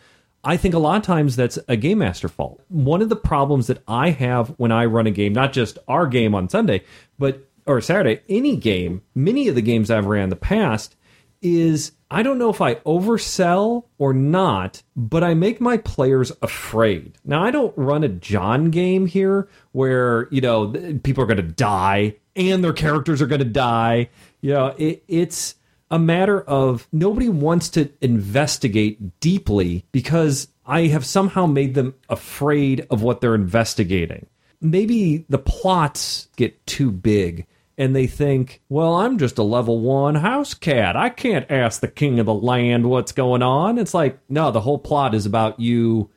Speaker 2: I think a lot of times that's a game master fault. One of the problems that I have when I run a game, not just our game on Sunday, but or Saturday, any game, many of the games I've ran in the past, is I don't know if I oversell or not, but I make my players afraid. Now I don't run a John game here where you know people are going to die and their characters are going to die. You know, it, it's a matter of nobody wants to investigate deeply because I have somehow made them afraid of what they're investigating. Maybe the plots get too big and they think, well, I'm just a level one house cat. I can't ask the king of the land what's going on. It's like, no, the whole plot is about you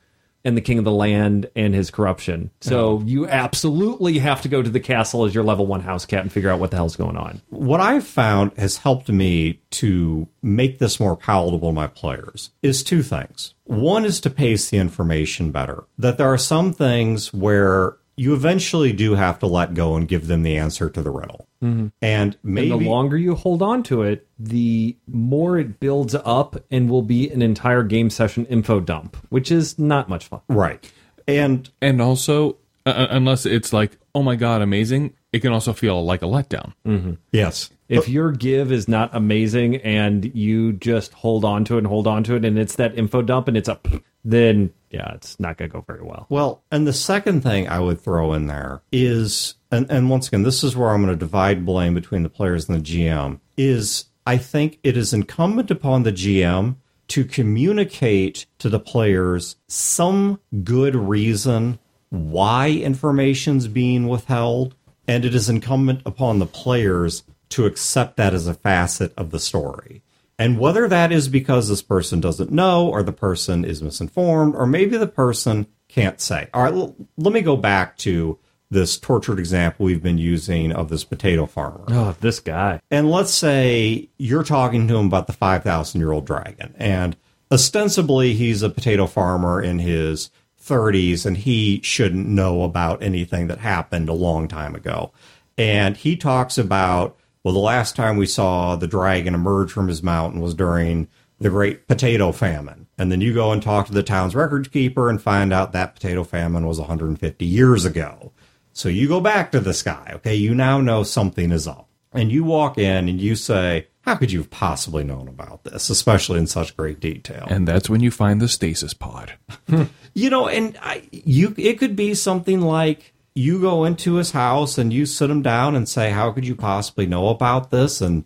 Speaker 2: and the king of the land and his corruption. So you absolutely have to go to the castle as your level one house cat and figure out what the hell's going on.
Speaker 1: what I've found has helped me to make this more palatable to my players is two things. One is to pace the information better. That there are some things where you eventually do have to let go and give them the answer to the riddle. And maybe
Speaker 2: And the longer you hold on to it, the more it builds up and will be an entire game session info dump, which is not much fun.
Speaker 1: right. And
Speaker 3: And also, uh, uh, unless it's like, oh my god, amazing, it can also feel like a letdown.
Speaker 1: yes,
Speaker 2: If oh. your give is not amazing and you just hold on to it and hold on to it and it's that info dump and it's up, then yeah, it's not going to go very well.
Speaker 1: Well, and the second thing I would throw in there is, and, and once again, this is where I'm going to divide blame between the players and the GM, is I think it is incumbent upon the GM to communicate to the players some good reason why information's being withheld, and it is incumbent upon the players to accept that as a facet of the story. And whether that is because this person doesn't know, or the person is misinformed, or maybe the person can't say. All right, l- let me go back to this tortured example we've been using of this potato farmer.
Speaker 2: Oh, this guy.
Speaker 1: And let's say you're talking to him about the 5,000 year old dragon. And ostensibly, he's a potato farmer in his 30s and he shouldn't know about anything that happened a long time ago. And he talks about, well, the last time we saw the dragon emerge from his mountain was during the great potato famine. And then you go and talk to the town's record keeper and find out that potato famine was 150 years ago. So you go back to this guy, okay? You now know something is up. And you walk in and you say, how could you have possibly known about this, especially in such great detail?
Speaker 3: And that's when you find the stasis pod.
Speaker 1: You know, and I, you it could be something like you go into his house and you sit him down and say, "How could you possibly know about this?" And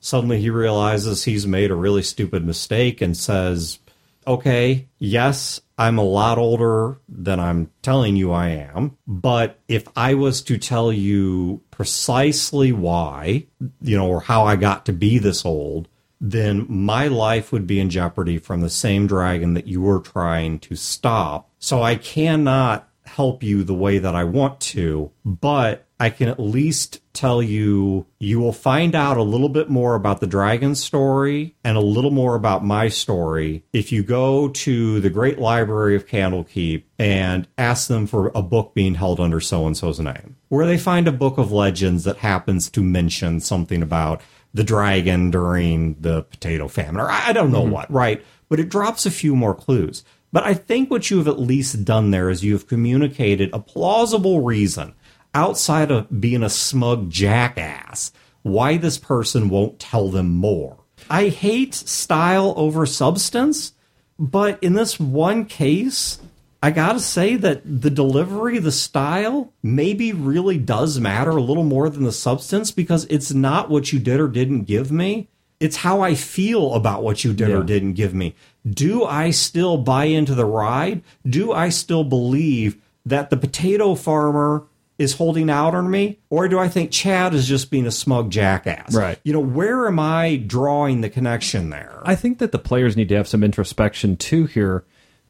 Speaker 1: suddenly he realizes he's made a really stupid mistake and says, "Okay, yes, I'm a lot older than I'm telling you I am, but if I was to tell you precisely why, you know, or how I got to be this old, then my life would be in jeopardy from the same dragon that you were trying to stop. So I cannot help you the way that I want to, but I can at least tell you you will find out a little bit more about the dragon story and a little more about my story if you go to the Great Library of Candlekeep and ask them for a book being held under so and so's name, where they find a book of legends that happens to mention something about the dragon during the potato famine, or I don't know mm-hmm. what, right? But it drops a few more clues. But I think what you have at least done there is you have communicated a plausible reason outside of being a smug jackass why this person won't tell them more. I hate style over substance, but in this one case, I gotta say that the delivery, the style, maybe really does matter a little more than the substance because it's not what you did or didn't give me. It's how I feel about what you did or didn't give me. Do I still buy into the ride? Do I still believe that the potato farmer is holding out on me? Or do I think Chad is just being a smug jackass?
Speaker 2: Right.
Speaker 1: You know, where am I drawing the connection there?
Speaker 2: I think that the players need to have some introspection too here.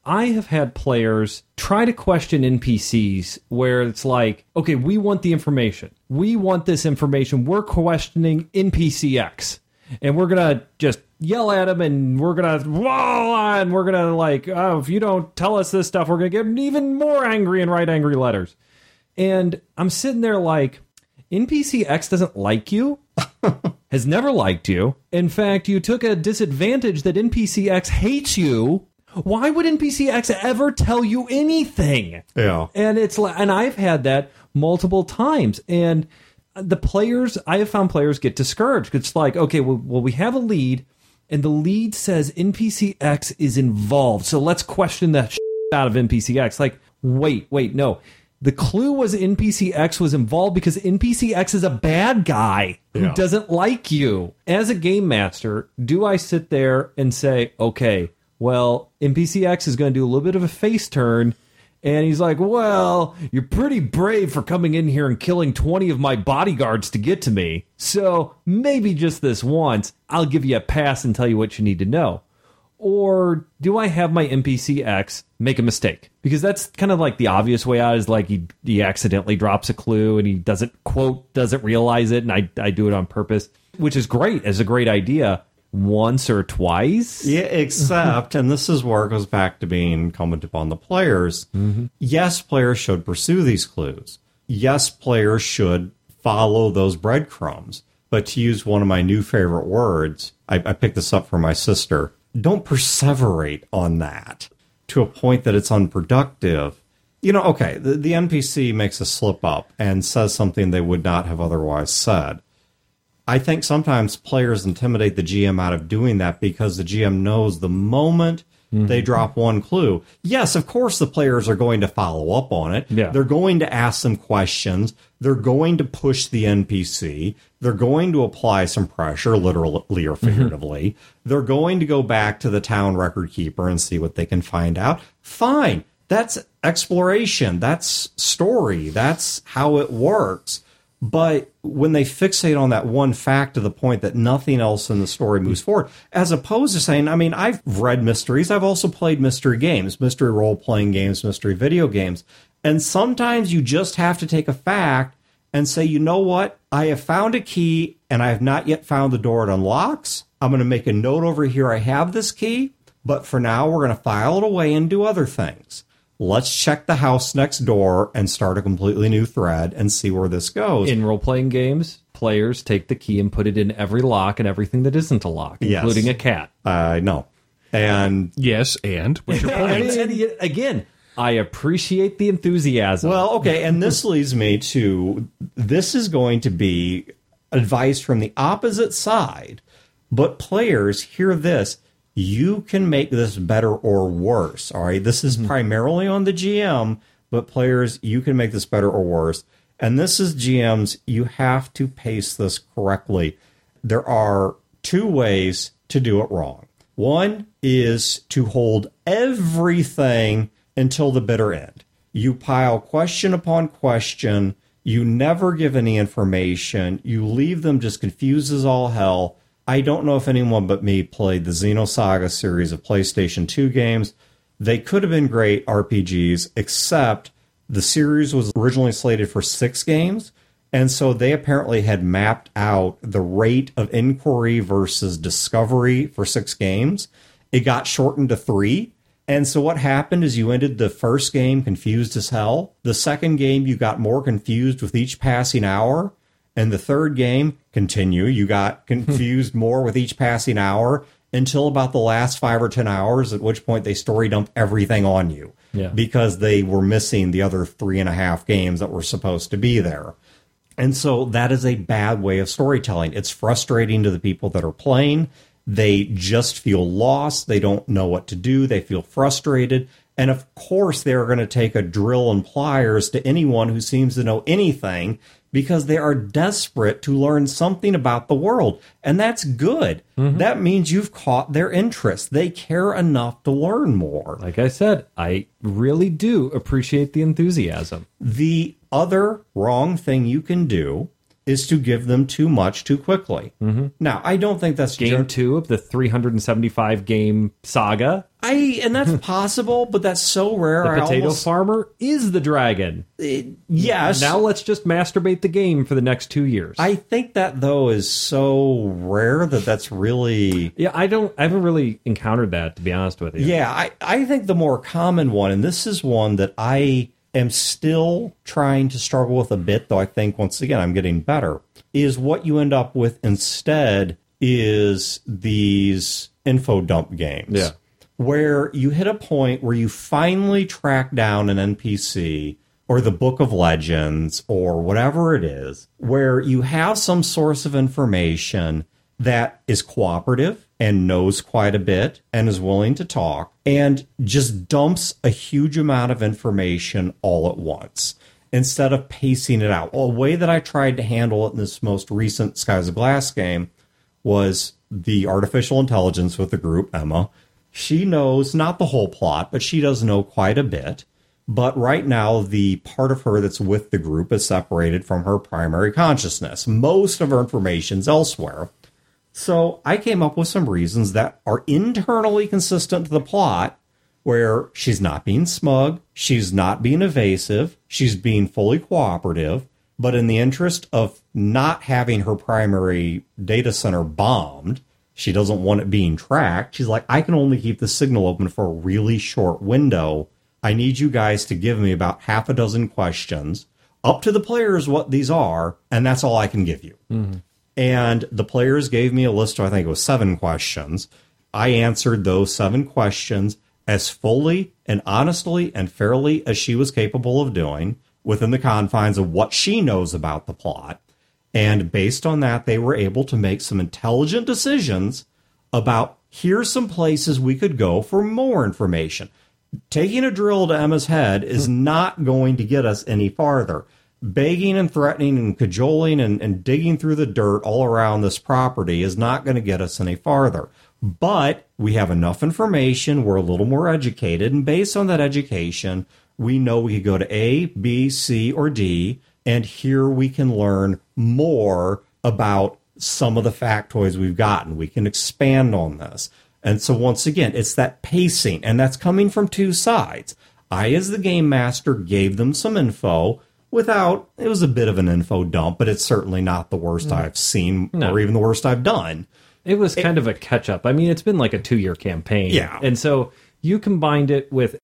Speaker 2: I have had players try to question NPCs where it's like, okay, we want the information. We want this information. We're questioning NPC X. And we're going to just yell at him and we're to, whoa, and we're to like, oh, if you don't tell us this stuff, we're to get even more angry and write angry letters. And I'm sitting there like, NPC X doesn't like you has never liked you. In fact, you took a disadvantage that NPCX hates you. Why would NPCX ever tell you anything?
Speaker 1: yeah.
Speaker 2: And it's like, and I've had that multiple times. And the players, I have found players get discouraged. It's like, okay, well, well we have a lead, and the lead says NPCX is involved. So let's question the out of NPCX. Like, wait, wait, no. The clue was NPCX was involved because NPCX is a bad guy who
Speaker 1: Yeah.
Speaker 2: doesn't like you. As a game master, do I sit there and say, okay, well, NPCX is going to do a little bit of a face turn. And he's like, well, you're pretty brave for coming in here and killing 20 of my bodyguards to get to me. So maybe just this once, I'll give you a pass and tell you what you need to know. Or do I have my NPC X make a mistake? Because that's kind of like the obvious way out is like he, he accidentally drops a clue and he doesn't quote, doesn't realize it, and I, I do it on purpose, which is great as a great idea once or twice.
Speaker 1: Yeah, except, and this is where it goes back to being incumbent upon the players. Mm-hmm. Yes, players should pursue these clues. Yes, players should follow those breadcrumbs. But to use one of my new favorite words, I, I picked this up from my sister. Don't perseverate on that to a point that it's unproductive. You know, okay, the, the NPC makes a slip up and says something they would not have otherwise said. I think sometimes players intimidate the GM out of doing that because the GM knows the moment they mm-hmm. drop one clue. Yes, of course, the players are going to follow up on it.
Speaker 2: Yeah.
Speaker 1: They're going to ask some questions. They're going to push the NPC. They're going to apply some pressure, literally or mm-hmm. figuratively. They're going to go back to the town record keeper and see what they can find out. Fine. That's exploration. That's story. That's how it works. But when they fixate on that one fact to the point that nothing else in the story moves forward, as opposed to saying, I mean, I've read mysteries, I've also played mystery games, mystery role playing games, mystery video games. And sometimes you just have to take a fact and say, you know what? I have found a key and I have not yet found the door it unlocks. I'm going to make a note over here. I have this key, but for now, we're going to file it away and do other things let's check the house next door and start a completely new thread and see where this goes.
Speaker 2: In role playing games, players take the key and put it in every lock and everything that isn't a lock,
Speaker 1: Yes.
Speaker 2: including a cat.
Speaker 1: I know. And
Speaker 3: Yes, and what's your
Speaker 2: And,
Speaker 3: point?
Speaker 2: and yet, again, I appreciate the enthusiasm.
Speaker 1: well, okay, and this leads me to this is going to be advice from the opposite side But players, hear this. You can make this better or worse. All right. This is mm-hmm. primarily on the GM, but players, you can make this better or worse. And this is GMs, you have to pace this correctly. There are two ways to do it wrong. One is to hold everything until the bitter end. You pile question upon question. You never give any information. You leave them just confused as all hell. I don't know if anyone but me played the Xenosaga series of PlayStation 2 games. They could have been great RPGs, except the series was originally slated for six games. And so they apparently had mapped out the rate of inquiry versus discovery for six games. It got shortened to three. And so what happened is you ended the first game confused as hell. The second game, you got more confused with each passing hour. And the third game, continue. You got confused more with each passing hour until about the last five or 10 hours, at which point they story dump everything on you
Speaker 2: Yeah.
Speaker 1: because they were missing the other three and a half games that were supposed to be there. And so that is a bad way of storytelling. It's frustrating to the people that are playing. They just feel lost. They don't know what to do. They feel frustrated. And of course, they're going to take a drill and pliers to anyone who seems to know anything because they are desperate to learn something about the world. And that's good. Mm-hmm. That means you've caught their interest. They care enough to learn more.
Speaker 2: Like I said, I really do appreciate the enthusiasm.
Speaker 1: The other wrong thing you can do is to give them too much too quickly. Mm-hmm. Now, I don't think that's
Speaker 2: Game two of the 375 game saga.
Speaker 1: I and that's possible, but that's so rare.
Speaker 2: The
Speaker 1: I
Speaker 2: potato
Speaker 1: almost,
Speaker 2: farmer is the dragon.
Speaker 1: yes.
Speaker 2: Now let's just masturbate the game for the next two years.
Speaker 1: I think that though is so rare that that's really
Speaker 2: yeah, I don't. I haven't really encountered that to be honest with you.
Speaker 1: Yeah, I, I think the more common one, and this is one that I am still trying to struggle with a bit, though I think once again I'm getting better, is what you end up with instead is these info dump games.
Speaker 2: Yeah.
Speaker 1: Where you hit a point where you finally track down an NPC or the Book of Legends or whatever it is, where you have some source of information that is cooperative and knows quite a bit and is willing to talk and just dumps a huge amount of information all at once instead of pacing it out. Well, a way that I tried to handle it in this most recent Skies of Glass game was the artificial intelligence with the group, Emma. She knows not the whole plot, but she does know quite a bit. But right now, the part of her that's with the group is separated from her primary consciousness. Most of her information's elsewhere. So I came up with some reasons that are internally consistent to the plot where she's not being smug, she's not being evasive, she's being fully cooperative, but in the interest of not having her primary data center bombed, she doesn't want it being tracked. She's like, I can only keep the signal open for a really short window. I need you guys to give me about half a dozen questions, up to the players what these are, and that's all I can give you. Mm-hmm. And the players gave me a list of, I think it was seven questions. I answered those seven questions as fully and honestly and fairly as she was capable of doing within the confines of what she knows about the plot. And based on that, they were able to make some intelligent decisions about here's some places we could go for more information. Taking a drill to Emma's head is not going to get us any farther. Begging and threatening and cajoling and, and digging through the dirt all around this property is not going to get us any farther. But we have enough information, we're a little more educated, and based on that education, we know we could go to A, B, C, or D, and here we can learn more about some of the factoids we've gotten. We can expand on this. And so, once again, it's that pacing, and that's coming from two sides. I, as the game master, gave them some info without, it was a bit of an info dump, but it's certainly not the worst mm. I've seen
Speaker 2: No.
Speaker 1: or even the worst I've done.
Speaker 2: It was kind of a catch up. I mean, it's been like a two year campaign.
Speaker 1: Yeah.
Speaker 2: And so you combined it with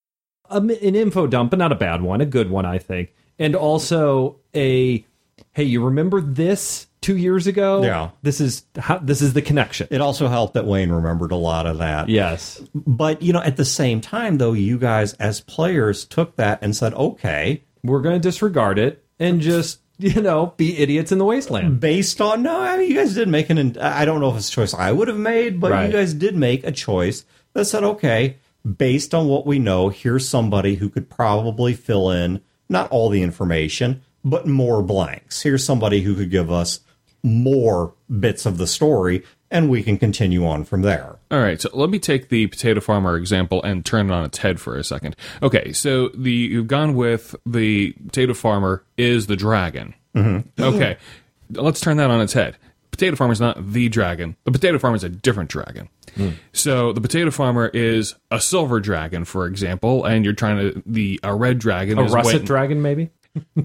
Speaker 2: a, an info dump, but not a bad one, a good one, I think. And also a, hey, you remember this two years ago?
Speaker 1: Yeah.
Speaker 2: This is how, this is the connection.
Speaker 1: It also helped that Wayne remembered a lot of that.
Speaker 2: yes.
Speaker 1: But, you know, at the same time, though, you guys as players took that and said, okay,
Speaker 2: We're going to disregard it and just you know, be idiots in the wasteland.
Speaker 1: Based on no, I mean, you guys did make an. I don't know if it's a choice I would have made, but
Speaker 2: Right.
Speaker 1: you guys did make a choice that said, okay, based on what we know, here's somebody who could probably fill in not all the information, but more blanks. Here's somebody who could give us more bits of the story, and we can continue on from there.
Speaker 3: All right, so let me take the potato farmer example and turn it on its head for a second. Okay, so the you've gone with the potato farmer is the dragon. Mm-hmm. Okay, let's turn that on its head. Potato farmer is not the dragon. The potato farmer is a different dragon. So the potato farmer is a silver dragon, for example, and you're trying to the a red dragon
Speaker 2: A
Speaker 3: is
Speaker 2: russet
Speaker 3: waiting-
Speaker 2: dragon, maybe?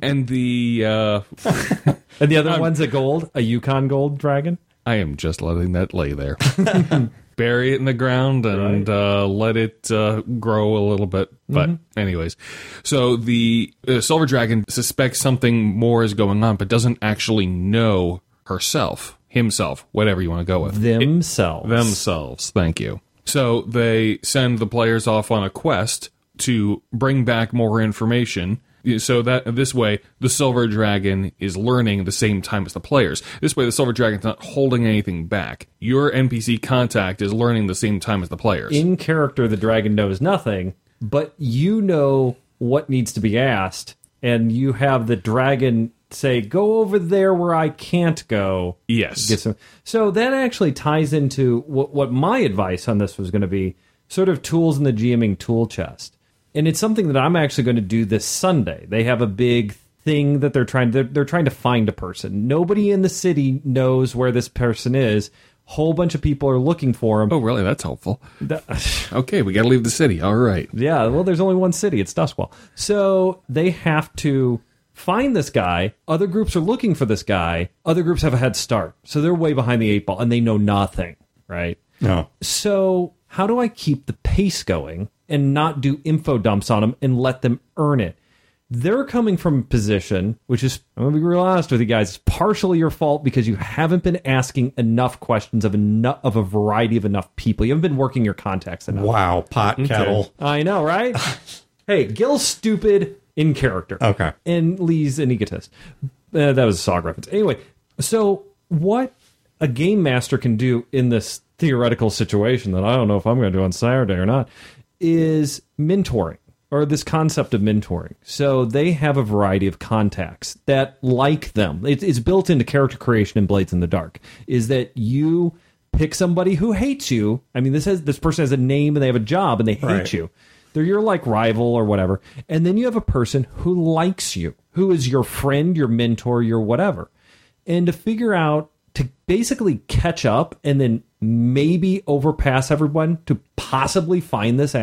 Speaker 3: and the uh,
Speaker 2: And the other one's a gold, a Yukon gold dragon?
Speaker 3: I am just letting that lay there. Bury it in the ground and uh, let it uh, grow a little bit. But, anyways, so the uh, Silver Dragon suspects something more is going on, but doesn't actually know herself, himself, whatever you want to go with.
Speaker 2: Themselves.
Speaker 3: Themselves. Thank you. So they send the players off on a quest to bring back more information. So that this way, the Silver Dragon is learning the same time as the players. This way, the Silver Dragon's not holding anything back. Your NPC contact is learning the same time as the players.
Speaker 2: in character the dragon knows nothing but you know what needs to be asked and you have the dragon say go over there where i can't go
Speaker 3: yes.
Speaker 2: So that actually ties into what, what my advice on this was going to be sort of tools in the gming tool chest and it's something that i'm actually going to do this sunday they have a big thing that they're trying they're, they're trying to find a person nobody in the city knows where this person is whole bunch of people are looking for him
Speaker 3: oh, really? That's helpful. Okay, we got to leave the city. All right.
Speaker 2: Yeah, well, there's only one city. It's Doskvol. So they have to find this guy. Other groups are looking for this guy. Other groups have a head start. So they're way behind the eight ball and they know nothing, right?
Speaker 1: No.
Speaker 2: So how do I keep the pace going and not do info dumps on them and let them earn it? They're coming from a position, which is, I'm going to be real honest with you guys, it's partially your fault because you haven't been asking enough questions of enough of a variety of enough people. You haven't been working your contacts enough.
Speaker 1: Wow, pot and kettle.
Speaker 2: I know, right? hey, Gil's stupid in character.
Speaker 1: Okay.
Speaker 2: And Lee's an egotist. Uh, that was a Sog reference. Anyway, so what a game master can do in this theoretical situation that I don't know if I'm going to do on Saturday or not is mentoring or this concept of mentoring. So they have a variety of contacts that like them. It, it's built into character creation in Blades in the Dark. Is that you pick somebody who hates you? I mean, this has this person has a name and they have a job and they hate
Speaker 1: Right.
Speaker 2: you. They're your like rival or whatever. And then you have a person who likes you, who is your friend, your mentor, your whatever. And to figure out to basically catch up and then maybe overpass everyone to possibly find this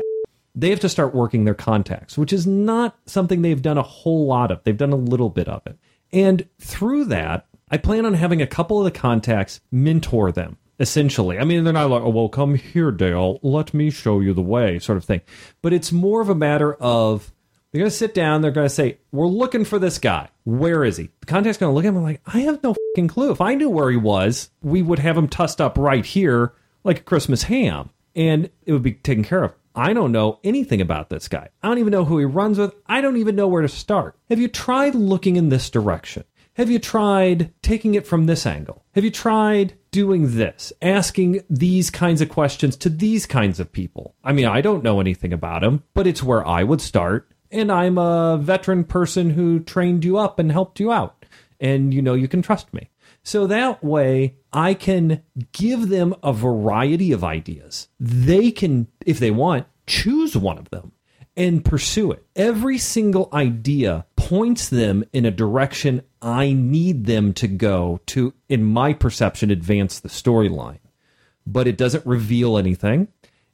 Speaker 2: they have to start working their contacts, which is not something they've done a whole lot of. They've done a little bit of it. And through that, I plan on having a couple of the contacts mentor them, essentially. I mean, they're not like, oh, well, come here, Dale. Let me show you the way, sort of thing. But it's more of a matter of they're going to sit down. They're going to say, we're looking for this guy. Where is he? The contact's going to look at him like, I have no fucking clue. If I knew where he was, we would have him tussed up right here like a Christmas ham and it would be taken care of. I don't know anything about this guy. I don't even know who he runs with. I don't even know where to start. Have you tried looking in this direction? Have you tried taking it from this angle? Have you tried doing this, asking these kinds of questions to these kinds of people? I mean, I don't know anything about him, but it's where I would start. And I'm a veteran person who trained you up and helped you out. And you know you can trust me. So that way, I can give them a variety of ideas. They can, if they want, choose one of them and pursue it. Every single idea points them in a direction I need them to go to, in my perception, advance the storyline. But it doesn't reveal anything.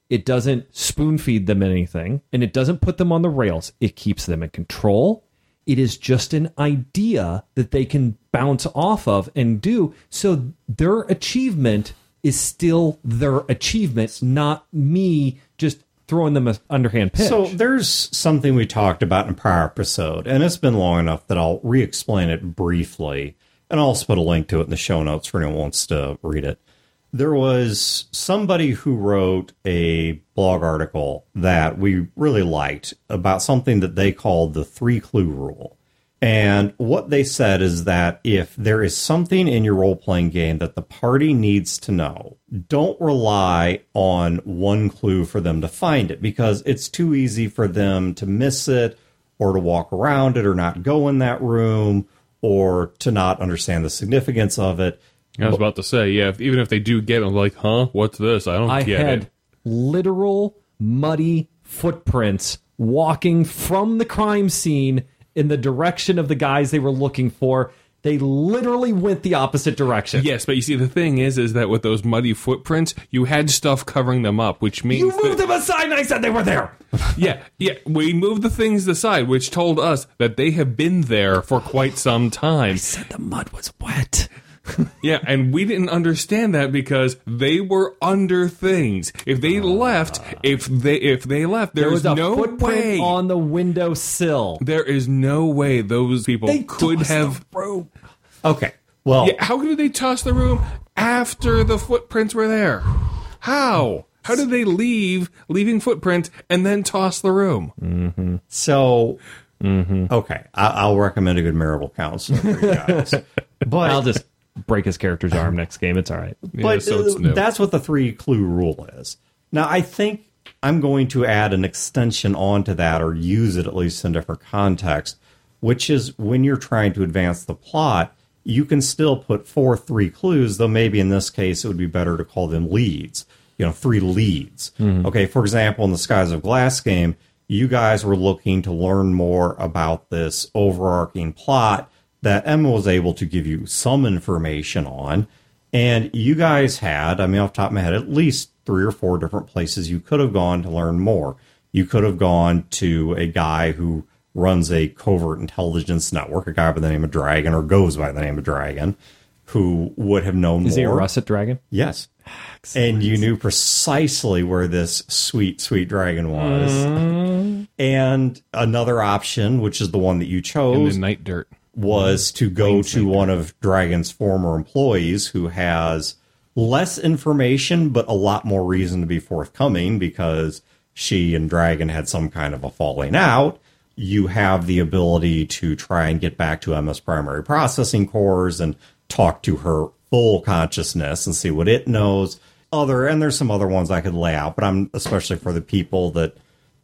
Speaker 2: It doesn't spoon feed them anything. And it doesn't put them on the rails. It keeps them in control. It is just an idea that they can bounce off of and do. So their achievement is still their achievement, not me just throwing them an underhand pitch.
Speaker 1: So there's something we talked about in a prior episode, and it's been long enough that I'll re-explain it briefly, and I'll also put a link to it in the show notes for anyone who wants to read it. There was somebody who wrote a blog article that we really liked about something that they called the three clue rule. And what they said is that if there is something in your role playing game that the party needs to know, don't rely on one clue for them to find it because it's too easy for them to miss it or to walk around it or not go in that room or to not understand the significance of it.
Speaker 3: I was about to say, yeah, if, even if they do get it, I'm like, huh, what's this? I don't
Speaker 2: I
Speaker 3: get
Speaker 2: had
Speaker 3: it.
Speaker 2: literal muddy footprints walking from the crime scene in the direction of the guys they were looking for. They literally went the opposite direction.
Speaker 3: Yes, but you see, the thing is, is that with those muddy footprints, you had stuff covering them up, which means
Speaker 2: You
Speaker 3: that-
Speaker 2: moved them aside and I said they were there.
Speaker 3: yeah, yeah, we moved the things aside, which told us that they have been there for quite some time.
Speaker 2: I said the mud was wet.
Speaker 3: Yeah, and we didn't understand that because they were under things. If they ah. left, if they if they left,
Speaker 2: There
Speaker 3: there
Speaker 2: was
Speaker 3: is
Speaker 2: a
Speaker 3: no
Speaker 2: footprint
Speaker 3: way.
Speaker 2: on the windowsill.
Speaker 3: there is no way those people
Speaker 2: They
Speaker 3: could have.
Speaker 2: the rope.
Speaker 1: Okay. Well,
Speaker 3: Yeah, how could they toss the room after the footprints were there? How? How did they leave, leaving footprints, and then toss the room? Mm-hmm.
Speaker 1: so mm-hmm. okay, I, I'll recommend a good marital counselor for you guys. But
Speaker 2: I'll just break his character's arm next game. It's all right.
Speaker 1: but
Speaker 3: so it's
Speaker 1: uh,
Speaker 3: new.
Speaker 1: that's what the three clue rule is. Now, I think I'm going to add an extension onto that or use it at least in different context, which is when you're trying to advance the plot, you can still put four three clues, though maybe in this case it would be better to call them leads. You know, three leads. Okay, for example, in the Skies of Glass game, you guys were looking to learn more about this overarching plot that Emma was able to give you some information on. And you guys had, I mean, off the top of my head, at least three or four different places you could have gone to learn more. You could have gone to a guy who runs a covert intelligence network, a guy by the name of Dragon, or goes by the name of Dragon, who would have known
Speaker 2: Is
Speaker 1: more.
Speaker 2: he a russet dragon?
Speaker 1: Yes. And you knew precisely where this sweet, sweet dragon was. Mm. And another option, which is the one that you
Speaker 3: In
Speaker 1: chose,
Speaker 3: the night dirt.
Speaker 1: Was mm-hmm. to go to one of Dragon's former employees who has less information but a lot more reason to be forthcoming because she and Dragon had some kind of a falling out. You have the ability to try and get back to Emma's primary processing cores and talk to her full consciousness and see what it knows. Other and there's some other ones I could lay out, but I'm especially for the people that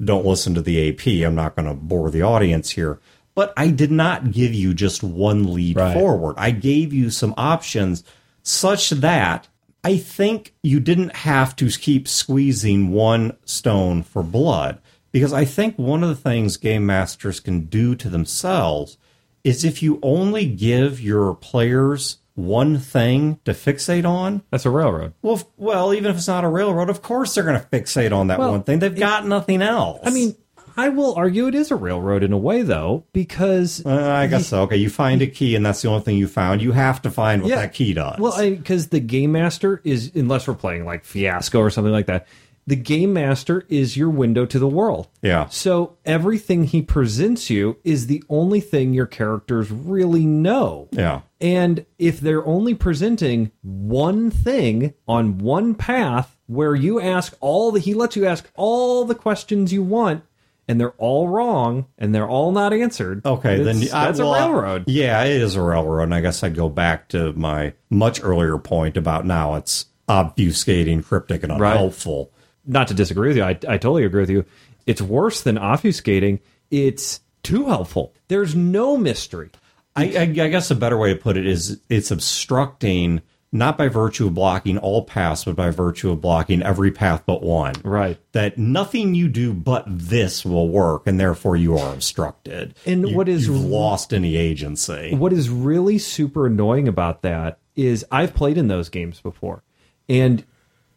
Speaker 1: don't listen to the AP. I'm not going to bore the audience here. But I did not give you just one lead
Speaker 2: Right.
Speaker 1: forward. I gave you some options such that I think you didn't have to keep squeezing one stone for blood. Because I think one of the things game masters can do to themselves is if you only give your players one thing to fixate on,
Speaker 2: That's a railroad.
Speaker 1: well, if- well, even if it's not a railroad, of course they're going to fixate on that
Speaker 2: Well,
Speaker 1: one thing. They've got nothing else.
Speaker 2: I mean, I will argue it is a railroad in a way, though, because
Speaker 1: Uh, I guess so. Okay, you find a key, and that's the only thing you found. You have to find what
Speaker 2: Yeah.
Speaker 1: that key does.
Speaker 2: Well, because the game master is, unless we're playing like Fiasco or something like that, the game master is your window to the world.
Speaker 1: Yeah.
Speaker 2: So everything he presents you is the only thing your characters really know.
Speaker 1: yeah,
Speaker 2: And if they're only presenting one thing on one path where you ask all the, he lets you ask all the questions you want and they're all wrong and they're all not answered.
Speaker 1: okay. Then I-
Speaker 2: that's
Speaker 1: well,
Speaker 2: a railroad.
Speaker 1: Yeah, it is a railroad, and I guess I'd go back to my much earlier point about now it's obfuscating, cryptic, and
Speaker 2: Right.
Speaker 1: unhelpful.
Speaker 2: not to disagree with you, I, I totally agree with you. It's worse than obfuscating. It's too helpful. There's no mystery.
Speaker 1: I, I, I guess a better way to put it is it's obstructing not by virtue of blocking all paths, but by virtue of blocking every path but one.
Speaker 2: Right.
Speaker 1: That nothing you do but this will work, and therefore you are obstructed.
Speaker 2: And
Speaker 1: You-
Speaker 2: what is
Speaker 1: lost any agency?
Speaker 2: What is really super annoying about that is I've played in those games before. And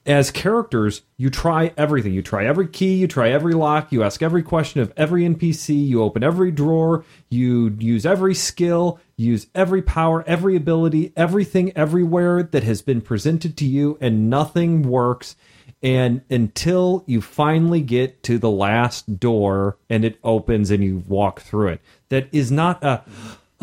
Speaker 2: as characters, you try everything. You try every key, you try every lock, you ask every question of every NPC, you open every drawer, you use every skill, use every power, every ability, everything everywhere that has been presented to you, and nothing works. And until you finally get to the last door and it opens and you walk through it, that is not a,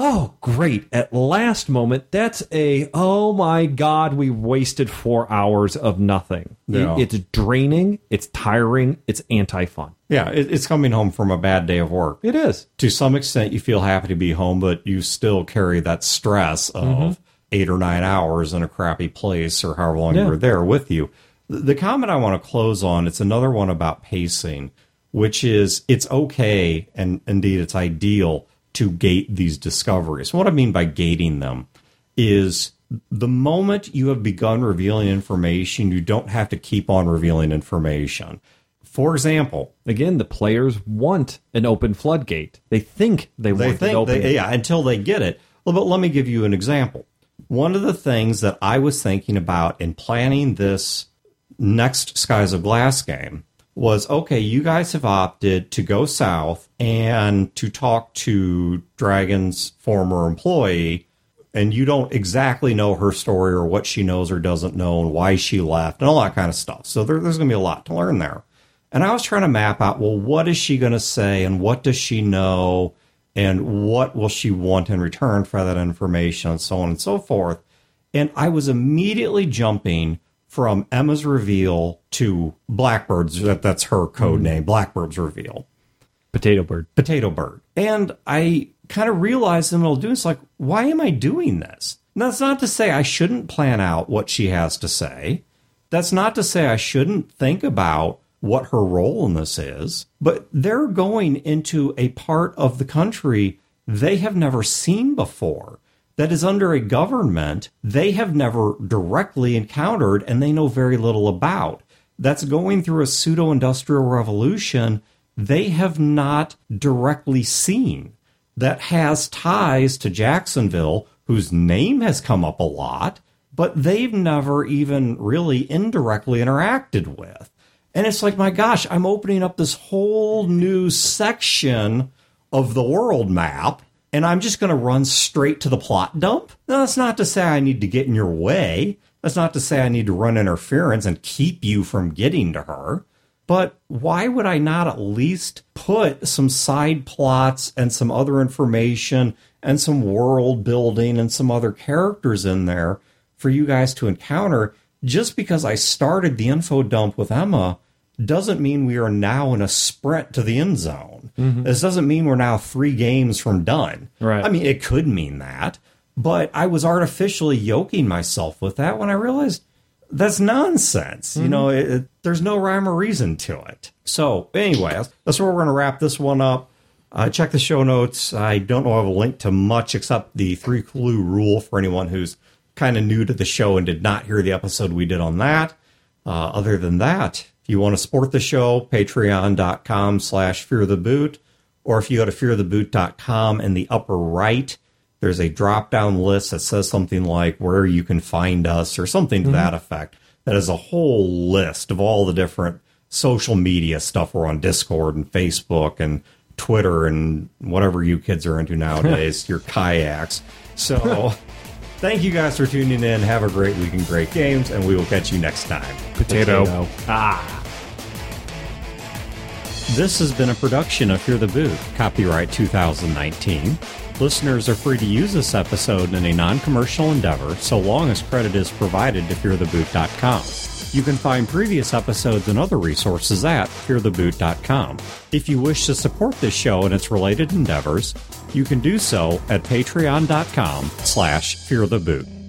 Speaker 2: oh, great, at last moment, that's a, oh my God, we wasted four hours of nothing.
Speaker 1: Yeah.
Speaker 2: It's draining, it's tiring, it's anti fun.
Speaker 1: Yeah, it's coming home from a bad day of work.
Speaker 2: It is.
Speaker 1: To some extent, you feel happy to be home, but you still carry that stress of mm-hmm. eight or nine hours in a crappy place or however long
Speaker 2: Yeah.
Speaker 1: you were there with you. The comment I want to close on, it's another one about pacing, which is it's okay and indeed it's ideal to gate these discoveries. What I mean by gating them is the moment you have begun revealing information, you don't have to keep on revealing information. For example,
Speaker 2: Again, the players want an open floodgate. They think they,
Speaker 1: they
Speaker 2: want it
Speaker 1: think
Speaker 2: open.
Speaker 1: they, yeah until they get it well but let me give you an example one of the things that i was thinking about in planning this next skies of glass game was okay you guys have opted to go south and to talk to dragon's former employee and you don't exactly know her story or what she knows or doesn't know and why she left and all that kind of stuff so there, there's going to be a lot to learn there and I was trying to map out, well, what is she going to say and what does she know and what will she want in return for that information and so on and so forth. And I was immediately jumping from Emma's reveal to Blackbird's, that, that's her code mm-hmm. name, Blackbird's reveal
Speaker 2: Potato bird.
Speaker 1: potato bird. And I kind of realized in the middle of doing it's like, why am I doing this? And that's not to say I shouldn't plan out what she has to say. That's not to say I shouldn't think about what her role in this is. But they're going into a part of the country they have never seen before. That is under a government they have never directly encountered and they know very little about. That's going through a pseudo industrial revolution they have not directly seen that has ties to Jacksonville, whose name has come up a lot, but they've never even really indirectly interacted with. And it's like, my gosh, I'm opening up this whole new section of the world map, and I'm just going to run straight to the plot dump. Now, that's not to say I need to get in your way. That's not to say I need to run interference and keep you from getting to her. But why would I not at least put some side plots and some other information and some world building and some other characters in there for you guys to encounter? Just because I started the info dump with Emma doesn't mean we are now in a sprint to the end zone. This doesn't mean we're now three games from done.
Speaker 2: Right.
Speaker 1: I mean, it could mean that, but I was artificially yoking myself with that when I realized that's nonsense. You know, it, it- there's no rhyme or reason to it. So, anyway, that's, that's where we're going to wrap this one up. Uh, check the show notes. I don't know I have a link to much except the three clue rule for anyone who's kind of new to the show and did not hear the episode we did on that. Uh, other than that, you want to support the show, patreon.com slash fear the boot, or if you go to feartheboot.com in the upper right, there's a drop down list that says something like where you can find us or something to that effect. That is a whole list of all the different social media stuff. We're on Discord and Facebook and Twitter and whatever you kids are into nowadays, your kayaks. So thank you guys for tuning in. Have a great week and great games, and we will catch you next time.
Speaker 3: Potato.
Speaker 2: Ah.
Speaker 1: This has been a production of Fear the Boot, copyright 2019. Listeners are free to use this episode in a non commercial endeavor so long as credit is provided to feartheboot.com. You can find previous episodes and other resources at feartheboot.com. If you wish to support this show and its related endeavors, you can do so at patreon.com slash feartheboot.